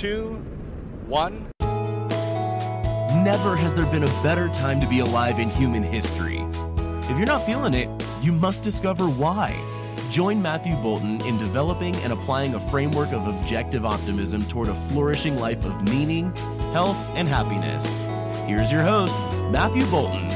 Three, two, one. Never has there been a better time to be alive in human history. If you're not feeling it, you must discover why. Join Matthew Boulton in developing and applying a framework of objective optimism toward a flourishing life of meaning, health, and happiness. Here's your host, Matthew Boulton.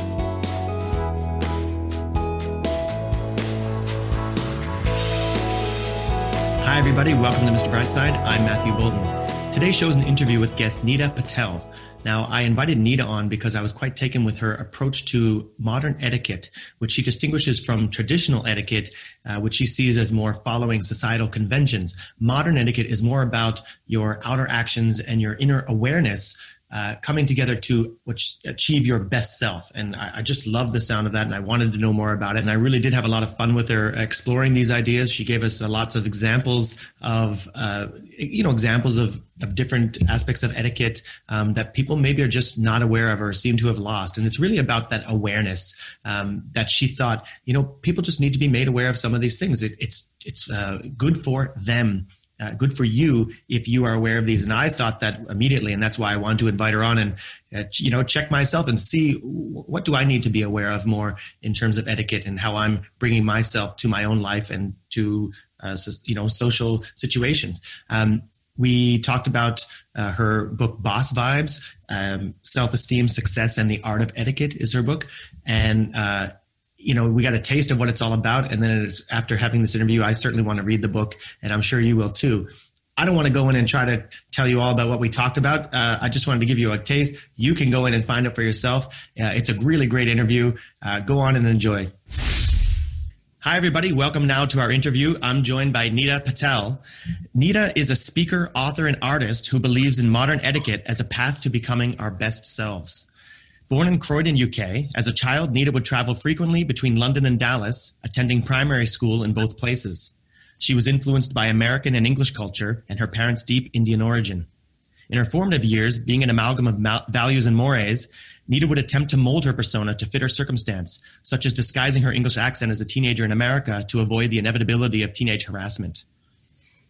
Hi, everybody. Welcome to Mr. Brightside. I'm Matthew Boulton. Today's shows an interview with guest Nita Patel. Now, I invited Nita on because I was quite taken with her approach to modern etiquette, which she distinguishes from traditional etiquette, uh, which she sees as more following societal conventions. Modern etiquette is more about your outer actions and your inner awareness uh, coming together to achieve your best self. And I, I, just love the sound of that, and I wanted to know more about it. And I really did have a lot of fun with her exploring these ideas. She gave us uh, lots of examples of, uh, you know, examples of, of different aspects of etiquette um, that people maybe are just not aware of or seem to have lost. And it's really about that awareness um, that she thought, you know, people just need to be made aware of some of these things. It, it's it's uh, good for them uh, good for you if you are aware of these. And I thought that immediately, and that's why I wanted to invite her on and uh, you know check myself and see what do I need to be aware of more in terms of etiquette and how I'm bringing myself to my own life and to uh, you know social situations. Um, we talked about uh, her book boss vibes um, self-esteem success and the art of etiquette is her book and uh, you know, we got a taste of what it's all about. And then after having this interview, I certainly want to read the book, and I'm sure you will too. I don't want to go in and try to tell you all about what we talked about. Uh, I just wanted to give you a taste. You can go in and find it for yourself. Uh, it's a really great interview. Uh, go on and enjoy. Hi, everybody. Welcome now to our interview. I'm joined by Nita Patel. Nita is a speaker, author, and artist who believes in modern etiquette as a path to becoming our best selves. Born in Croydon, UK, as a child, Nita would travel frequently between London and Dallas, attending primary school in both places. She was influenced by American and English culture and her parents' deep Indian origin. In her formative years, being an amalgam of values and mores, Nita would attempt to mold her persona to fit her circumstance, such as disguising her English accent as a teenager in America to avoid the inevitability of teenage harassment.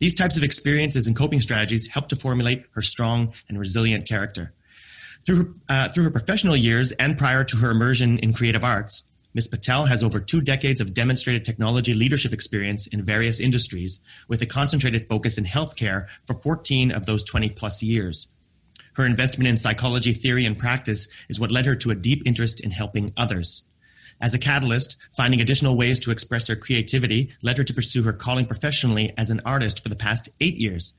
These types of experiences and coping strategies helped to formulate her strong and resilient character. Through, uh, through her professional years and prior to her immersion in creative arts, Ms. Patel has over two decades of demonstrated technology leadership experience in various industries, with a concentrated focus in healthcare for 14 of those 20 plus years. Her investment in psychology theory and practice is what led her to a deep interest in helping others. As a catalyst, finding additional ways to express her creativity led her to pursue her calling professionally as an artist for the past eight years,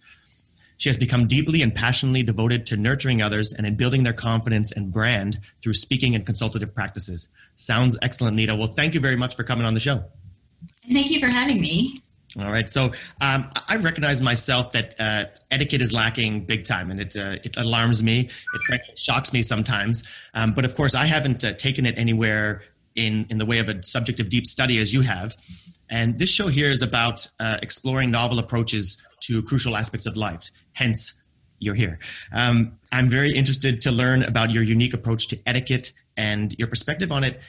she has become deeply and passionately devoted to nurturing others and in building their confidence and brand through speaking and consultative practices. Sounds excellent, Nita. Well, thank you very much for coming on the show. Thank you for having me. All right. So um, I've recognized myself that uh, etiquette is lacking big time, and it uh, it alarms me. It shocks me sometimes. Um, but of course, I haven't uh, taken it anywhere in in the way of a subject of deep study as you have. And this show here is about uh, exploring novel approaches to crucial aspects of life. Hence, you're here. Um, I'm very interested to learn about your unique approach to etiquette and your perspective on it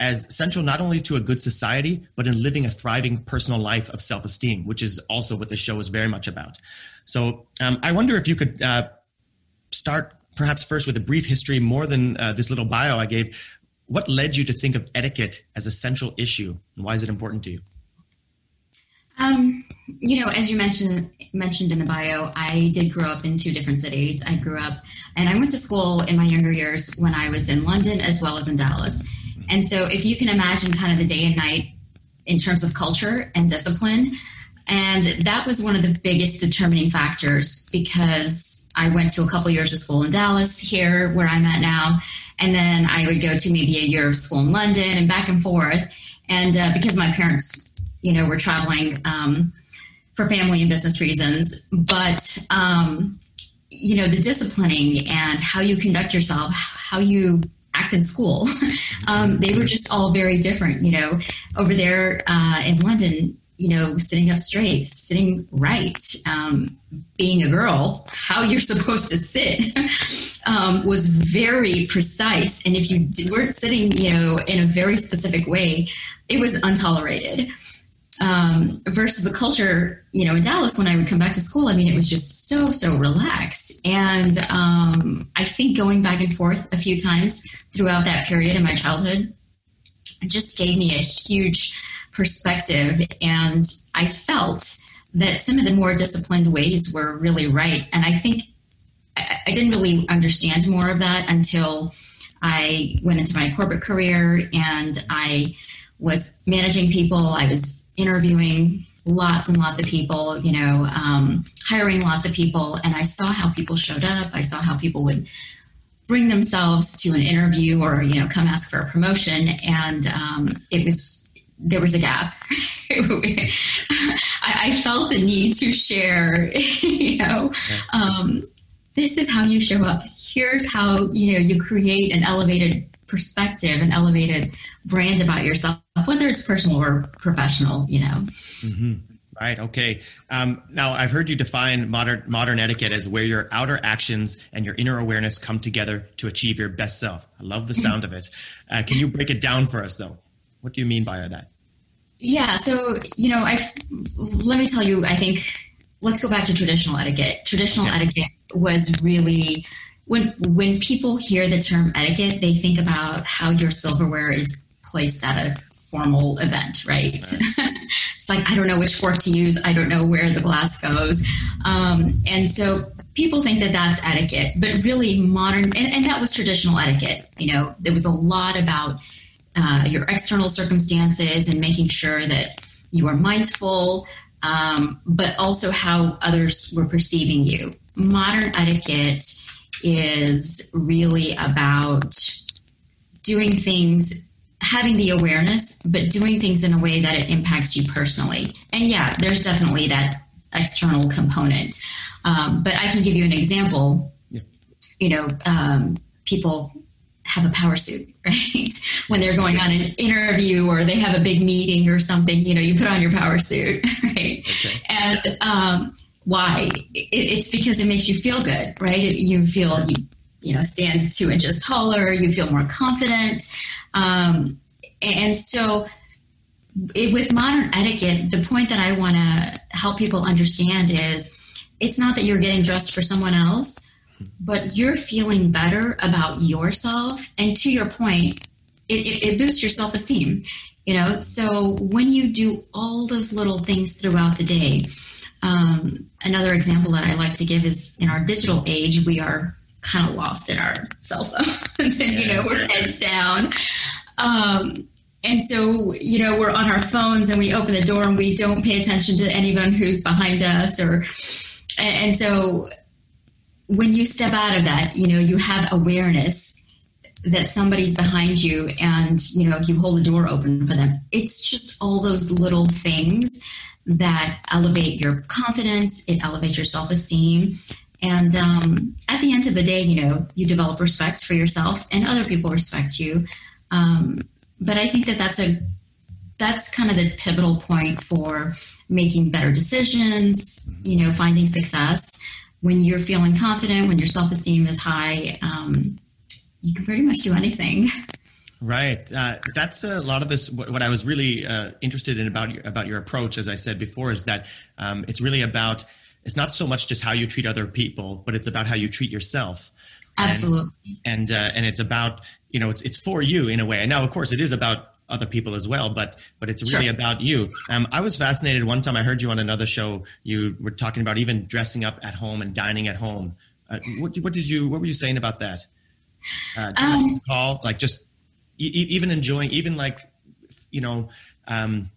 as central not only to a good society, but in living a thriving personal life of self esteem, which is also what the show is very much about. So um, I wonder if you could uh, start perhaps first with a brief history, more than uh, this little bio I gave. What led you to think of etiquette as a central issue, and why is it important to you? Um, you know, as you mentioned mentioned in the bio, I did grow up in two different cities. I grew up and I went to school in my younger years when I was in London as well as in Dallas. And so if you can imagine kind of the day and night in terms of culture and discipline, and that was one of the biggest determining factors because I went to a couple years of school in Dallas, here where I'm at now, and then I would go to maybe a year of school in London and back and forth. And uh, because my parents you know, were traveling um, for family and business reasons. But um, you know, the disciplining and how you conduct yourself, how you act in school, um, they were just all very different. You know, over there uh, in London, you know, sitting up straight, sitting right, um, being a girl, how you're supposed to sit um, was very precise. And if you weren't sitting, you know, in a very specific way, it was untolerated. Um, versus the culture, you know, in Dallas when I would come back to school, I mean, it was just so, so relaxed. And um, I think going back and forth a few times throughout that period in my childhood just gave me a huge perspective. And I felt that some of the more disciplined ways were really right. And I think I, I didn't really understand more of that until I went into my corporate career and I was managing people. I was interviewing lots and lots of people, you know, um, hiring lots of people. And I saw how people showed up. I saw how people would bring themselves to an interview or, you know, come ask for a promotion. And um, it was there was a gap. I, I, felt the need to share, you know, um, this is how you show up. Here's how, you know, you create an elevated perspective, and elevated brand about yourself, whether it's personal or professional, you know. Mm-hmm. Right. Okay. Um, now, I've heard you define modern modern etiquette as where your outer actions and your inner awareness come together to achieve your best self. I love the sound of it. Uh, can you break it down for us, though? What do you mean by that? Yeah, so you know, I let me tell you, I think let's go back to traditional etiquette. Traditional okay. etiquette was really when when people hear the term etiquette, they think about how your silverware is placed at a formal event, right? right. it's like I don't know which fork to use, I don't know where the glass goes, um, and so people think that that's etiquette, but really modern, and, and that was traditional etiquette. You know, there was a lot about uh, your external circumstances and making sure that you are mindful, um, but also how others were perceiving you. Modern etiquette is really about doing things, having the awareness, but doing things in a way that it impacts you personally. And yeah, there's definitely that external component. Um, but I can give you an example. Yeah. You know, um, people have a power suit, right? when they're going on an interview or they have a big meeting or something, you know, you put on your power suit, right? Okay. And um, why? It, it's because it makes you feel good, right? You feel you you know stand two inches taller, you feel more confident, um, and so. It, with modern etiquette, the point that I want to help people understand is it's not that you're getting dressed for someone else but you're feeling better about yourself. And to your point, it, it, it boosts your self esteem. You know, so when you do all those little things throughout the day, um, another example that I like to give is in our digital age, we are kind of lost in our cell phones and, you know, we're heads down. Um, and so, you know, we're on our phones and we open the door and we don't pay attention to anyone who's behind us or, and so when you step out of that, you know, you have awareness that somebody's behind you and, you know, you hold the door open for them. It's just all those little things that elevate your confidence, it elevates your self esteem. And um, at the end of the day, you know, you develop respect for yourself and other people respect you. Um, but I think that that's a that's kind of the pivotal point for making better decisions, you know, finding success when you're feeling confident, when your self esteem is high, um, you can pretty much do anything. Right. Uh, that's a lot of this. What, what I was really uh, interested in about your, about your approach, as I said before, is that um, it's really about. It's not so much just how you treat other people, but it's about how you treat yourself. Absolutely. And and, uh, and it's about you know it's it's for you in a way. And now, of course, it is about other people as well, but but it's really sure. about you. Um, I was fascinated one time. I heard you on another show. You were talking about even dressing up at home and dining at home. Uh, what, what did you? What were you saying about that? Uh, um, call like just even enjoying, even like you know, um,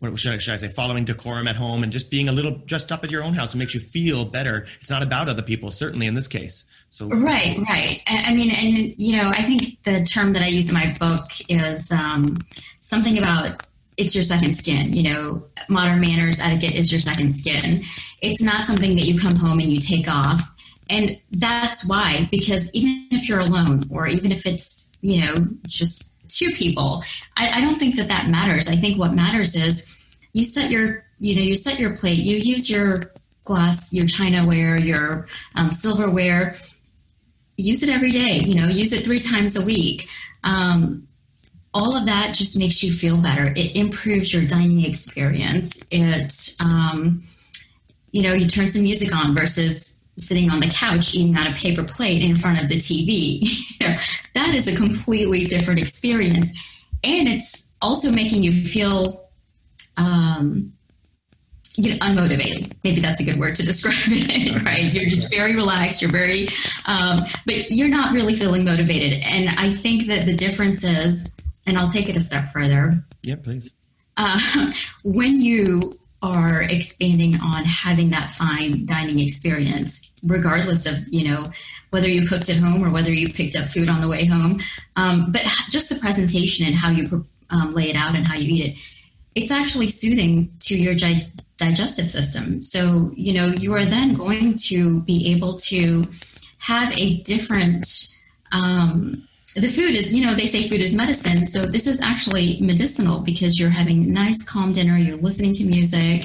what should I, should I, say? Following decorum at home and just being a little dressed up at your own house. It makes you feel better. It's not about other people, certainly in this case. So right, right. I mean, and you know, I think the term that I use in my book is um, something about it's your second skin. You know, modern manners, etiquette is your second skin. It's not something that you come home and you take off. And that's why, because even if you're alone, or even if it's, you know, just two people, I, I don't think that that matters. I think what matters is you set your, you know, you set your plate, you use your glass, your chinaware, your um, silverware, use it every day, you know, use it three times a week. Um, all of that just makes you feel better. It improves your dining experience. It, um, you know, you turn some music on versus sitting on the couch eating out a paper plate in front of the TV. that is a completely different experience. And it's also making you feel um, you know, unmotivated. Maybe that's a good word to describe it, right? You're just very relaxed. You're very, um, but you're not really feeling motivated. And I think that the difference is and I'll take it a step further. Yeah, please. Uh, when you are expanding on having that fine dining experience, regardless of you know whether you cooked at home or whether you picked up food on the way home, um, but just the presentation and how you um, lay it out and how you eat it, it's actually soothing to your digestive system. So you know you are then going to be able to have a different um, the food is, you know, they say food is medicine. So this is actually medicinal because you're having a nice, calm dinner, you're listening to music.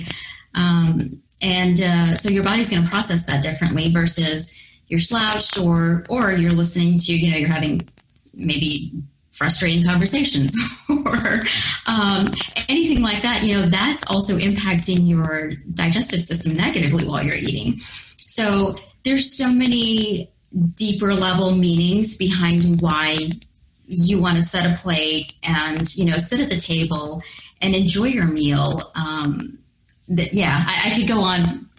Um, and uh, so your body's going to process that differently versus you're slouched or, or you're listening to, you know, you're having maybe frustrating conversations or um, anything like that. You know, that's also impacting your digestive system negatively while you're eating. So there's so many deeper level meanings behind why you want to set a plate and you know sit at the table and enjoy your meal um, that yeah I, I could go on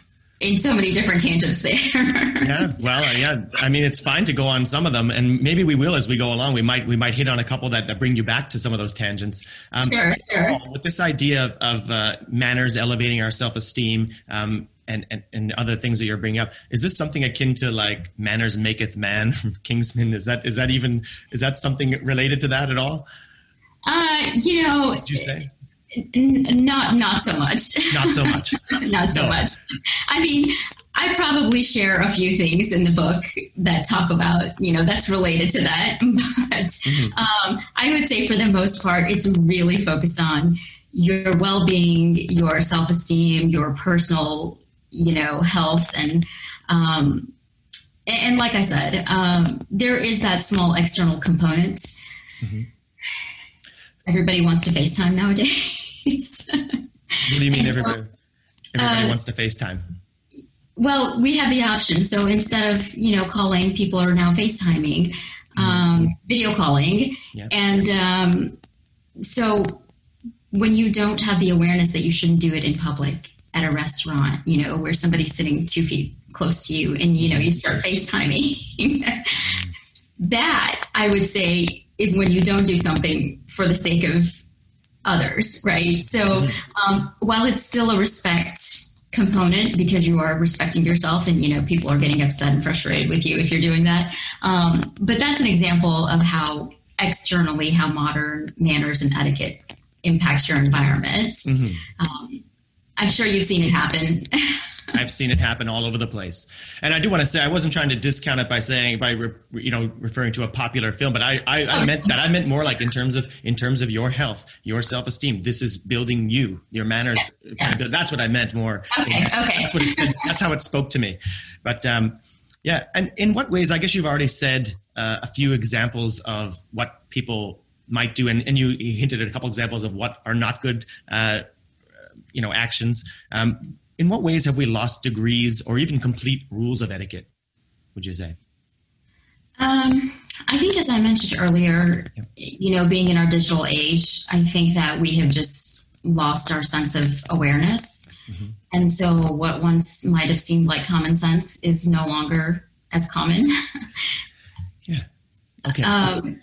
in so many different tangents there. yeah, well, uh, yeah. I mean, it's fine to go on some of them, and maybe we will as we go along. We might we might hit on a couple that, that bring you back to some of those tangents. Um, sure, sure. With this idea of, of uh, manners elevating our self esteem, um, and, and, and other things that you're bringing up. Is this something akin to like manners maketh man from Kingsman? Is that is that even is that something related to that at all? Uh, you know, Did you say? N- not not so much. Not so much. not so no. much. I mean, I probably share a few things in the book that talk about, you know, that's related to that. But mm-hmm. um, I would say for the most part, it's really focused on your well being, your self esteem, your personal you know, health and, um, and like I said, um, there is that small external component. Mm-hmm. Everybody wants to FaceTime nowadays. what do you mean, everybody? everybody uh, wants to FaceTime. Well, we have the option. So instead of you know calling, people are now FaceTiming, um, mm-hmm. video calling, and um, so when you don't have the awareness that you shouldn't do it in public, at a restaurant, you know, where somebody's sitting two feet close to you and, you know, you start FaceTiming. that, I would say, is when you don't do something for the sake of others, right? So mm-hmm. um, while it's still a respect component because you are respecting yourself and you know people are getting upset and frustrated with you if you're doing that um, but that's an example of how externally how modern manners and etiquette impacts your environment mm-hmm. um, I'm sure you've seen it happen. I've seen it happen all over the place. And I do want to say I wasn't trying to discount it by saying by re, you know referring to a popular film, but I, I, I, meant that I meant more like in terms of in terms of your health, your self esteem. This is building you, your manners. Yes, yes. That's what I meant more. Okay, okay. That's what it said. That's how it spoke to me. But um, yeah, and in what ways? I guess you've already said uh, a few examples of what people might do, and, and you, you hinted at a couple examples of what are not good. Uh, you know actions. Um, in what ways have we lost degrees or even complete rules of etiquette? Would you say? Um, I think, as I mentioned earlier, you know, being in our digital age, I think that we have just lost our sense of awareness. Mm-hmm. And so, what once might have seemed like common sense is no longer as common. yeah. Okay. Um,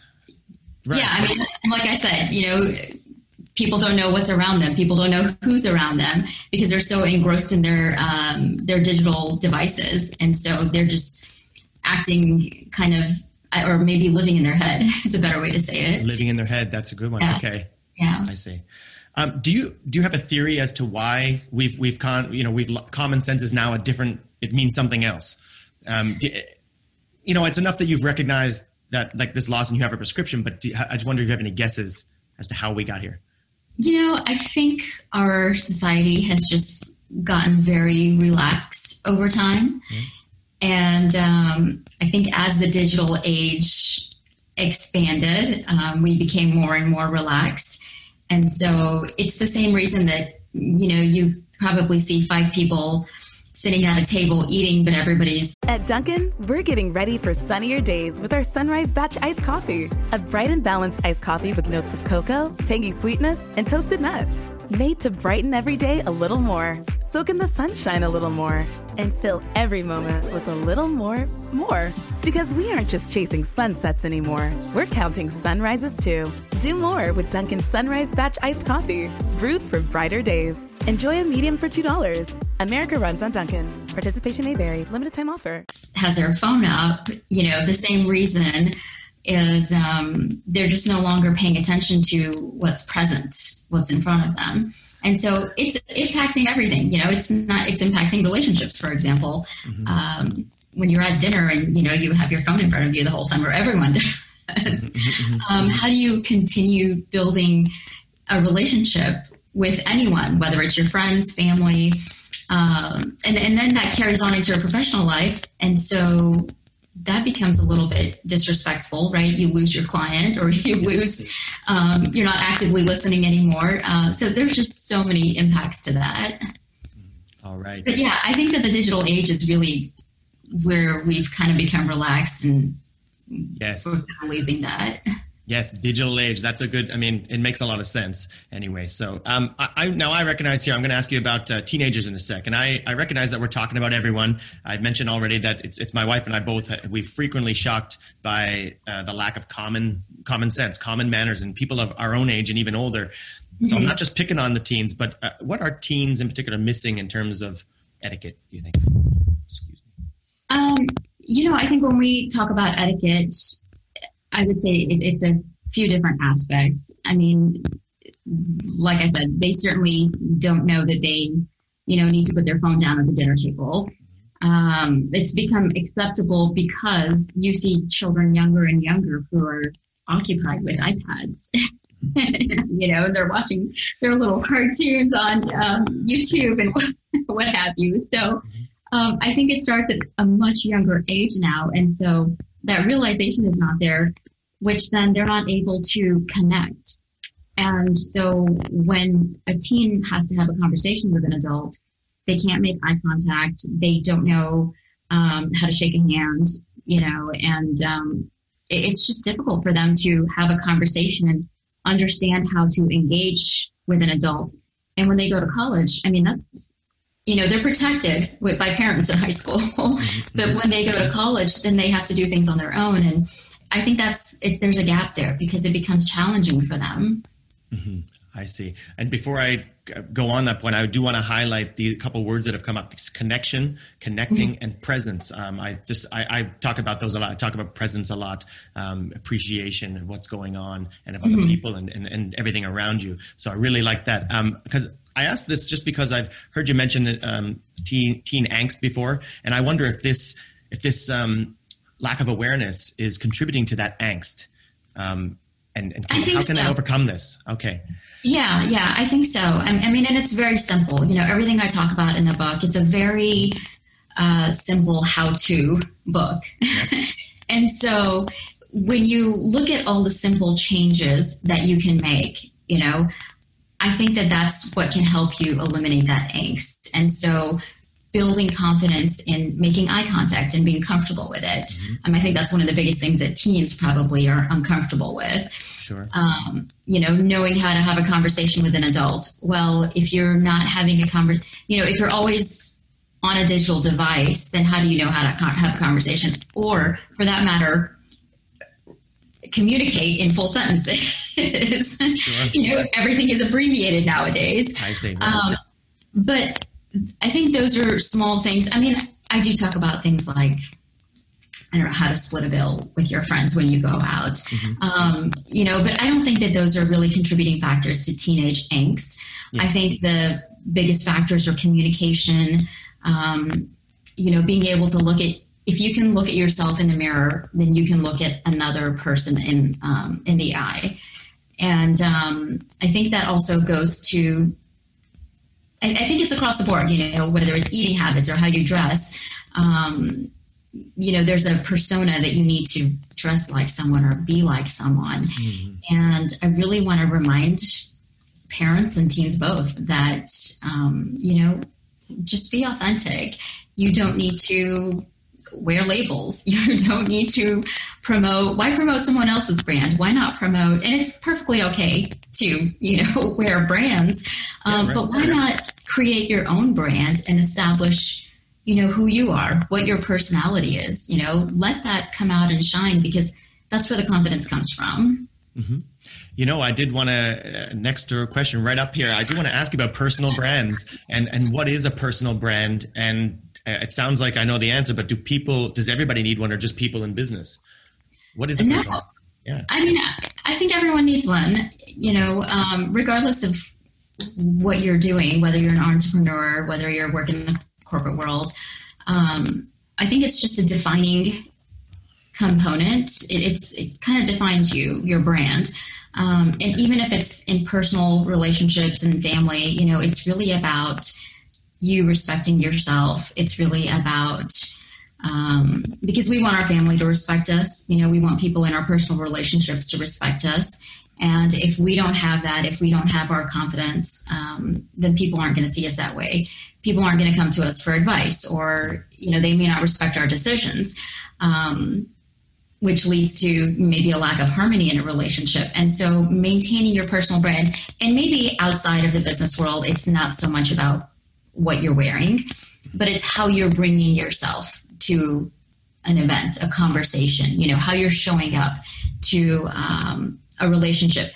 right. Yeah. I mean, like I said, you know, people don't know what's around them. People don't know who's around them because they're so engrossed in their um, their digital devices, and so they're just acting kind of, or maybe living in their head is a better way to say it. Living in their head. That's a good one. Yeah. Okay. Yeah. I see. Um, do you do you have a theory as to why we've we've con you know we've common sense is now a different it means something else? Um, do, you know, it's enough that you've recognized that like this loss and you have a prescription, but do, I just wonder if you have any guesses as to how we got here. You know, I think our society has just gotten very relaxed over time. Mm-hmm. And um, I think as the digital age expanded, um, we became more and more relaxed. And so it's the same reason that, you know, you probably see five people sitting at a table eating, but everybody's. At Dunkin', we're getting ready for sunnier days with our Sunrise Batch Iced Coffee. A bright and balanced iced coffee with notes of cocoa, tangy sweetness, and toasted nuts. Made to brighten every day a little more. Soak in the sunshine a little more. And fill every moment with a little more, more. Because we aren't just chasing sunsets anymore. We're counting sunrises too. Do more with Dunkin' Sunrise Batch Iced Coffee. Brewed for brighter days. Enjoy a medium for $2. America runs on Dunkin'. Participation may vary. Limited time offer. Has their phone up, you know, the same reason is um, they're just no longer paying attention to what's present, what's in front of them. And so it's impacting everything. You know, it's not. It's impacting relationships, for example. Mm-hmm. Um, when you're at dinner and you know you have your phone in front of you the whole time, or everyone does. Mm-hmm. mm-hmm. Um, how do you continue building a relationship with anyone, whether it's your friends, family, um, and and then that carries on into your professional life, and so that becomes a little bit disrespectful, right? You lose your client or you lose, um, you're not actively listening anymore. Uh, so there's just so many impacts to that. All right. But yeah, I think that the digital age is really where we've kind of become relaxed and yes, losing that. Yes, digital age. That's a good. I mean, it makes a lot of sense anyway. So, um, I, I now I recognize here. I'm going to ask you about uh, teenagers in a sec, and I, I recognize that we're talking about everyone. I mentioned already that it's it's my wife and I both. We frequently shocked by uh, the lack of common common sense, common manners, and people of our own age and even older. So, mm-hmm. I'm not just picking on the teens, but uh, what are teens in particular missing in terms of etiquette? Do you think? Um, you know, I think when we talk about etiquette I would say it, it's a few different aspects. I mean, like I said, they certainly don't know that they, you know, need to put their phone down at the dinner table. Um, it's become acceptable because you see children younger and younger who are occupied with iPads. you know, and they're watching their little cartoons on um, YouTube and what have you. So um, I think it starts at a much younger age now. And so that realization is not there, which then they're not able to connect. And so when a teen has to have a conversation with an adult, they can't make eye contact. They don't know um, how to shake a hand, you know, and um, it, it's just difficult for them to have a conversation and understand how to engage with an adult. And when they go to college, I mean, that's you know they're protected with, by parents in high school. But when they go to college then they have to do things on their own. And i think that's it, there's a gap there because it becomes challenging for them. Mm-hmm. i see. And before i go on that point i do want to highlight the couple words that have come up. This connection connecting mm-hmm. and presence. Um, i just I, I, talk about those a lot. I talk about presence a lot um, appreciation of what's going on and of other mm-hmm. people and, and, and, everything around you. So i really like that. Because um, I asked this just because I've heard you mention um, teen, teen angst before, and I wonder if this if this um, lack of awareness is contributing to that angst. Um, and, and can, how can so. I overcome this? Okay. Yeah, yeah, I think so. I, I, mean, and it's very simple. You know, everything I talk about in the book, it's a very uh, simple how-to book. And so when you look at all the simple changes that you can make, you know, I think that that's what can help you eliminate that angst. And so building confidence in making eye contact and being comfortable with it. Mm-hmm. Um, I think that's one of the biggest things that teens probably are uncomfortable with. Sure. Um, you know, knowing how to have a conversation with an adult. Well, if you're not having a conversation, you know, if you're always on a digital device, then how do you know how to have a conversation? Or for that matter, communicate in full sentences. Sure. you know, everything is abbreviated nowadays. I see. Um, but I think those are small things. I mean, I do talk about things like I don't know how to split a bill with your friends when you go out. Mm-hmm. Um, you know, but I don't think that those are really contributing factors to teenage angst. Yeah. I think the biggest factors are communication. Um, you know, being able to look at if you can look at yourself in the mirror, then you can look at another person in um, in the eye. And um, I think that also goes to, I, I, think it's across the board. You know, whether it's eating habits or how you dress. Um, you know, there's a persona that you need to dress like someone or be like someone. Mm-hmm. And I really want to remind parents and teens both that, um, you know, just be authentic. You don't need to wear labels. You don't need to promote. Why promote someone else's brand? Why not promote? And it's perfectly okay to, you know, wear brands. Um, yeah, right, but why right. not create your own brand and establish you know who you are what your personality is you know let that come out and shine because that's where the confidence comes from mm-hmm. you know i did want to uh, next to a question right up here i do want to ask you about personal brands and and what is a personal brand and it sounds like i know the answer but do people does everybody need one or just people in business what is it? no. yeah i mean i think everyone needs one you know um, regardless of what you're doing whether you're an entrepreneur whether you're working in the corporate world. Um, I think it's just a defining component. It, it's it kind of defines you, your brand. Um, and even if it's in personal relationships and family, you know, it's really about you respecting yourself. It's really about um, because we want our family to respect us. You know, we want people in our personal relationships to respect us. And if we don't have that, if we don't have our confidence, um, then people aren't going to see us that way people aren't going to come to us for advice or you know they may not respect our decisions um, which leads to maybe a lack of harmony in a relationship and so maintaining your personal brand and maybe outside of the business world it's not so much about what you're wearing but it's how you're bringing yourself to an event a conversation you know how you're showing up to um, a relationship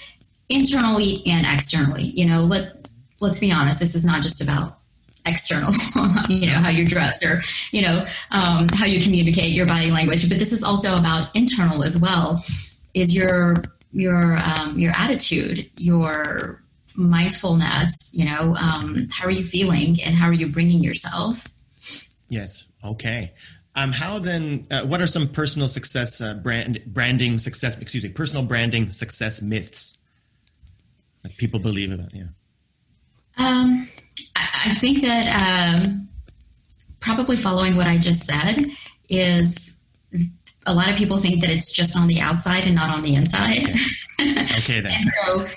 internally and externally you know let let's be honest this is not just about external, you know, how you dress or, you know, um, how you communicate your body language. But this is also about internal as well, is your your um, your attitude, your mindfulness, you know, um, how are you feeling and how are you bringing yourself? Yes. Okay. Um, how then? Uh, what are some personal success uh, brand branding success? Excuse me, personal branding success myths that people believe about? Yeah. Um, I I think that um, probably following what I just said is a lot of people think that it's just on the outside and not on the inside. Okay, then. so,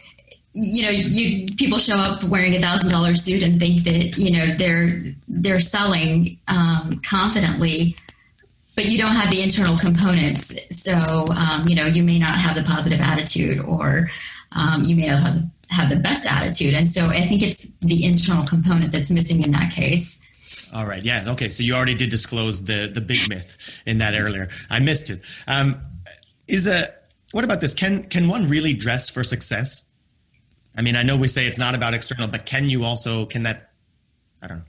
you know, you people show up wearing a thousand dollar suit and think that you know they're they're selling um, confidently, but you don't have the internal components. So, um, you know, you may not have the positive attitude, or um, you may not have have the best attitude. And so I think it's the internal component that's missing in that case. All right. Yeah. Okay. So you already did disclose the the big myth in that earlier. I missed it. Um, is a what about this? Can can one really dress for success? I mean, I know we say it's not about external, but can you also can that? I don't know.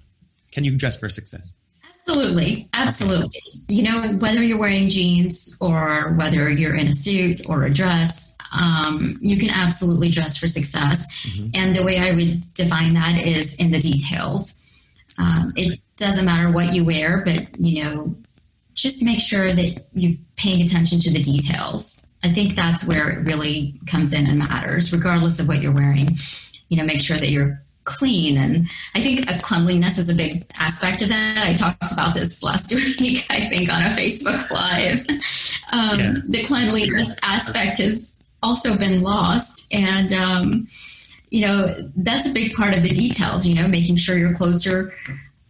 Can you dress for success? Absolutely, absolutely. You know, whether you're wearing jeans or whether you're in a suit or a dress, um, you can absolutely dress for success. Mm-hmm. And the way I would define that is in the details. Um, it doesn't matter what you wear, but you know, just make sure that you're paying attention to the details. I think that's where it really comes in and matters, regardless of what you're wearing. You know, make sure that you're clean. And I think a cleanliness is a big aspect of that. I talked about this last week, I think, on a Facebook Live. Um, yeah. The cleanliness aspect has also been lost. And, um, you know, that's a big part of the details, you know, making sure your clothes are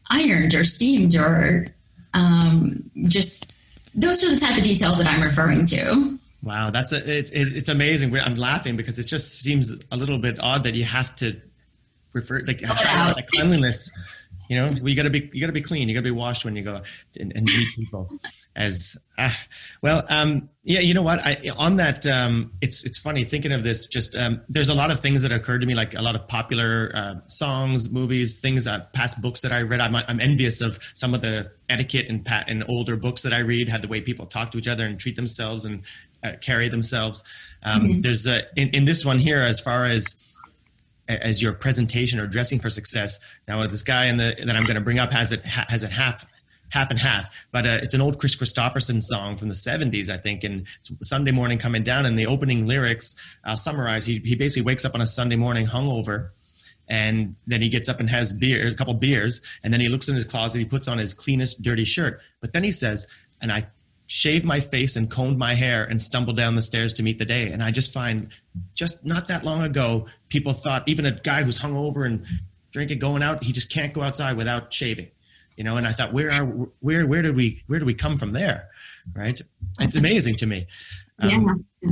ironed or steamed or um, just those are the type of details that I'm referring to. Wow, that's a, it's it's amazing. I'm laughing because it just seems a little bit odd that you have to refer like, like cleanliness. You know, well, you gotta be you gotta be clean. You gotta be washed when you go and, and meet people. as uh, well um, yeah you know what I, on that um, it's it's funny thinking of this just um, there's a lot of things that occurred to me like a lot of popular uh, songs movies things uh, past books that i read I'm, I'm envious of some of the etiquette and pat and older books that i read had the way people talk to each other and treat themselves and uh, carry themselves um, mm-hmm. there's a in, in this one here as far as as your presentation or dressing for success. Now, this guy in the that I'm going to bring up has it has it half half and half. But uh, it's an old Chris Kristofferson song from the 70s, I think. And Sunday morning coming down, and the opening lyrics, I'll summarize. He, he basically wakes up on a Sunday morning hungover. And then he gets up and has beer, a couple beers, and then he looks in his closet. He puts on his cleanest, dirty shirt. But then he says, "And I shaved my face and combed my hair and stumbled down the stairs to meet the day." And I just find, just not that long ago, people thought even a guy who's hungover and drinking, going out, he just can't go outside without shaving you know and i thought where are where where did we where do we come from there? Right? It's amazing to me. Um, yeah.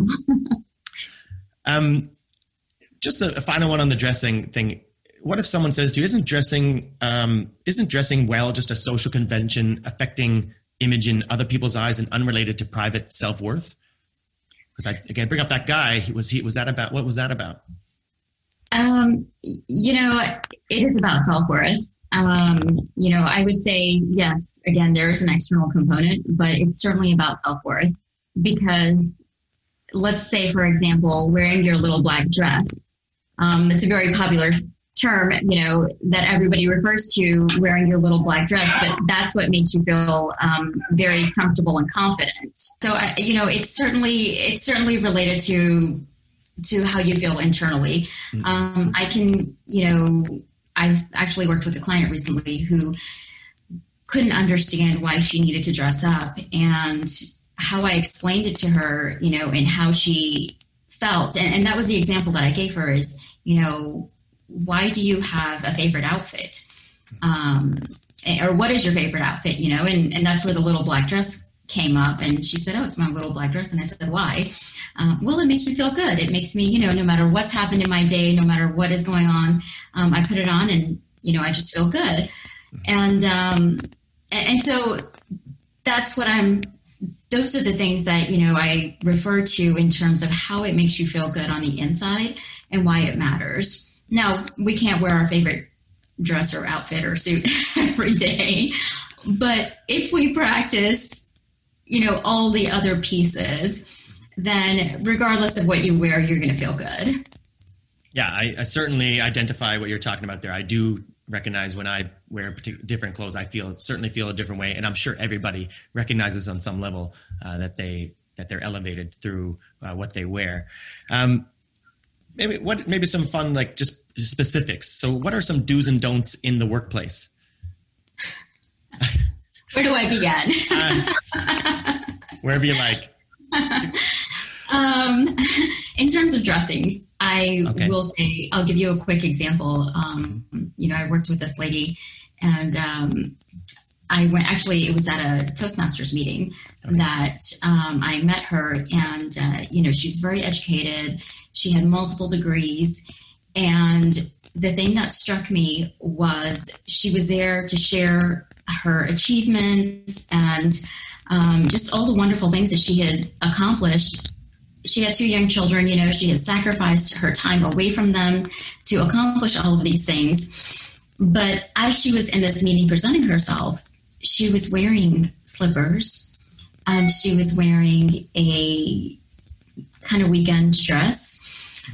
um just a, a, final one on the dressing thing. What if someone says to you isn't dressing um isn't dressing well just a social convention affecting image in other people's eyes and unrelated to private self-worth? Because i again bring up that guy. Was he was that about what was that about? Um you know it is about self-worth um, you know, I would say yes. Again, there is an external component, but it's certainly about self worth because let's say, for example, wearing your little black dress. Um, it's a very popular term, you know, that everybody refers to wearing your little black dress, but that's what makes you feel um, very comfortable and confident. So, uh, you know, it's certainly it's certainly related to to how you feel internally. Mm-hmm. Um, I can, you know, I've actually worked with a client recently who couldn't understand why she needed to dress up and how I explained it to her, you know, and how she felt. And, and that was the example that I gave her is, you know, why do you have a favorite outfit? Um, or what is your favorite outfit, you know? And, and that's where the little black dress came up and she said, Oh, it's my little black dress. And I said, Why? Um, well, it makes me feel good. It makes me, you know, no matter what's happened in my day, no matter what is going on, um, I put it on and, you know, I just feel good. And, um, and so that's what I'm, those are the things that, you know, I refer to in terms of how it makes you feel good on the inside and why it matters. Now, we can't wear our favorite dress or outfit or suit every day. But if we practice you know, all the other pieces, then regardless of what you wear, you're going to feel good. Yeah, I, I, certainly identify what you're talking about there. I do recognize when I wear different clothes, I feel certainly feel a different way, and I'm sure everybody recognizes on some level uh, that they that they're elevated through uh, what they wear. Um, maybe what maybe some fun like just specifics. So, what are some do's and don'ts in the workplace? Where do I begin? uh, wherever you like. Um, in terms of dressing, I okay. will say I'll give you a quick example. Um, you know, I worked with this lady, and um, I went. Actually, it was at a Toastmasters meeting okay. that um, I met her, and uh, you know, she's very educated. She had multiple degrees, and the thing that struck me was she was there to share her achievements and um, just all the wonderful things that she had accomplished. She had two young children, you know, she had sacrificed her time away from them to accomplish all of these things. But as she was in this meeting presenting herself, she was wearing slippers and she was wearing a kind of weekend dress.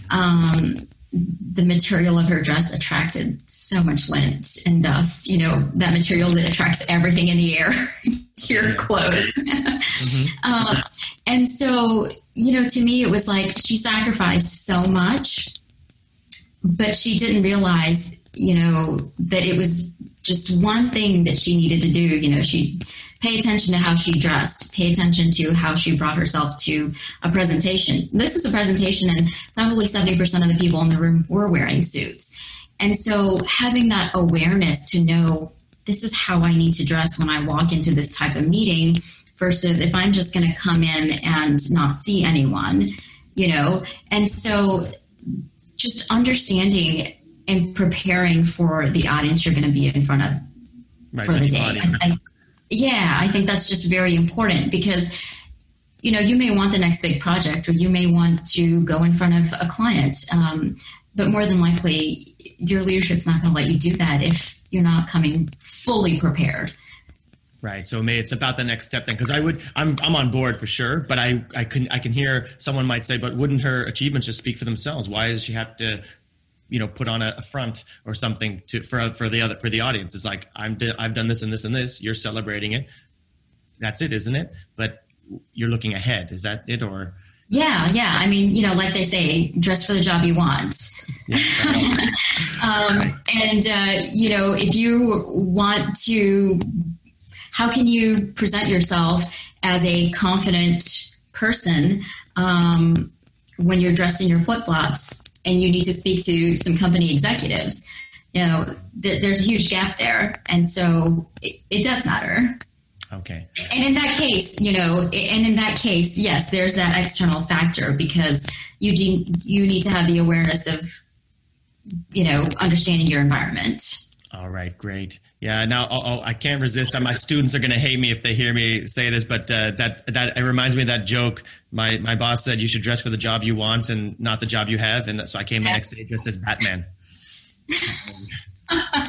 Um, the material of her dress attracted so much lint and dust. You know, that material that attracts everything in the air to your clothes. mm-hmm. um, and so, you know, to me, it was like she sacrificed so much, but she didn't realize, you know, that it was just one thing that she needed to do. You know, she pay attention to how she dressed, pay attention to how she brought herself to a presentation. This is a presentation, and probably 70% of the people in the room were wearing suits. And so having that awareness to know this is how I need to dress when I walk into this type of meeting versus if I'm just going to come in and not see anyone, you know? And so just understanding and preparing for the audience you're going to be in front of right, for the day. I, Yeah, I think that's just very important because you know you may want the next big project or you may want to go in front of a client, um, but more than likely your leadership's not going to let you do that if you're not coming fully prepared. Right. So may it's about the next step then, because I would, I'm, I'm on board for sure, but I, I can, I can hear someone might say, but wouldn't her achievements just speak for themselves? Why does she have to, you know, put on a, a front or something to for for the other for the audience? It's like I'm, I've done this and this and this. You're celebrating it. That's it, isn't it? But you're looking ahead. Is that it or? Yeah, yeah. I mean, you know, like they say, dress for the job you want. um, and, uh, you know, if you want to how can you present yourself as a confident person um, when you're dressed in your flip flops and you need to speak to some company executives? You know, th- there's a huge gap there, and so it, it does matter. Okay. And in that case, you know, and in that case, yes, there's that external factor because you de- you need to have the awareness of, you know, understanding your environment. All right, great. Yeah, now oh, oh, I can't resist. My students are going to hate me if they hear me say this, but uh, that that it reminds me of that joke. My my boss said you should dress for the job you want and not the job you have, and so I came the next day dressed as Batman.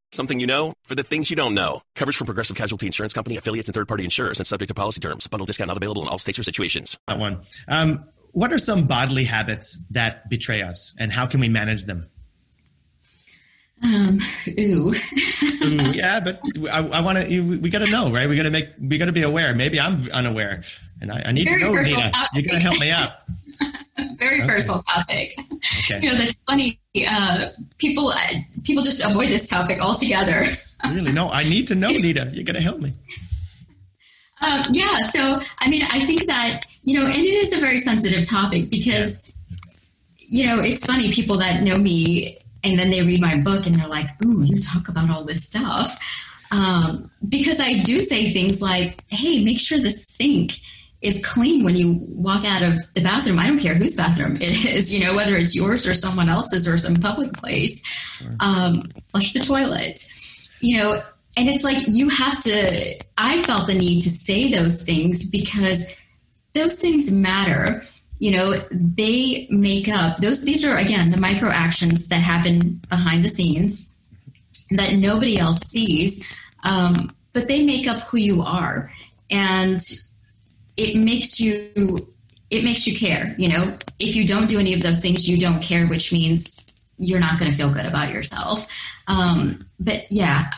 Something you know for the things you don't know. Coverage from Progressive Casualty Insurance Company, affiliates, and third party insurers and subject to policy terms. Bundle discount not available in all states or situations. That one. Um, what are some bodily habits that betray us and how can we manage them? Um, ooh. ooh. Yeah, but I, I want to. We got to know, right? We got to make. We got to be aware. Maybe I'm unaware, and I, I need Very to know, Nita. You're going to help me out. Very okay. personal topic. Okay. You know, that's funny. Uh, people, uh, people just avoid this topic altogether. really? No, I need to know, Nita. You're going to help me. Um, yeah. So, I mean, I think that you know, and it is a very sensitive topic because. Yeah. You know, it's funny. People that know me and then they read my book and they're like, "Ooh, you talk about all this stuff," um, because I do say things like, "Hey, make sure the sink." Is clean when you walk out of the bathroom. I don't care whose bathroom it is, you know, whether it's yours or someone else's or some public place. Um, flush the toilet, you know, and it's like you have to. I felt the need to say those things because those things matter you know they make up those these are again the micro actions that happen behind the scenes that nobody else sees um, but they make up who you are and it makes you it makes you care you know if you don't do any of those things you don't care which means you're not going to feel good about yourself um, but yeah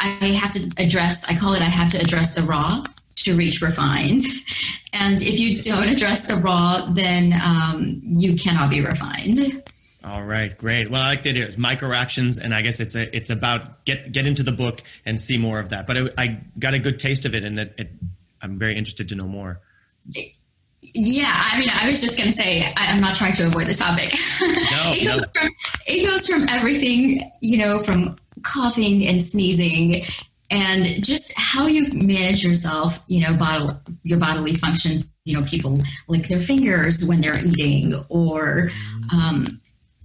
i have to address i call it i have to address the raw to reach refined and if you don't address the raw, then um, you cannot be refined. All right, great. Well, I like the idea. Micro actions, and I guess it's a, it's about get get into the book and see more of that. But it, I got a good taste of it, and it, it, I'm very interested to know more. Yeah, I mean, I was just going to say I, am not trying to avoid the topic. No, it, goes no. from, it goes from everything, you know, from coughing and sneezing and just how you manage yourself you know bodily, your bodily functions you know people lick their fingers when they're eating or um,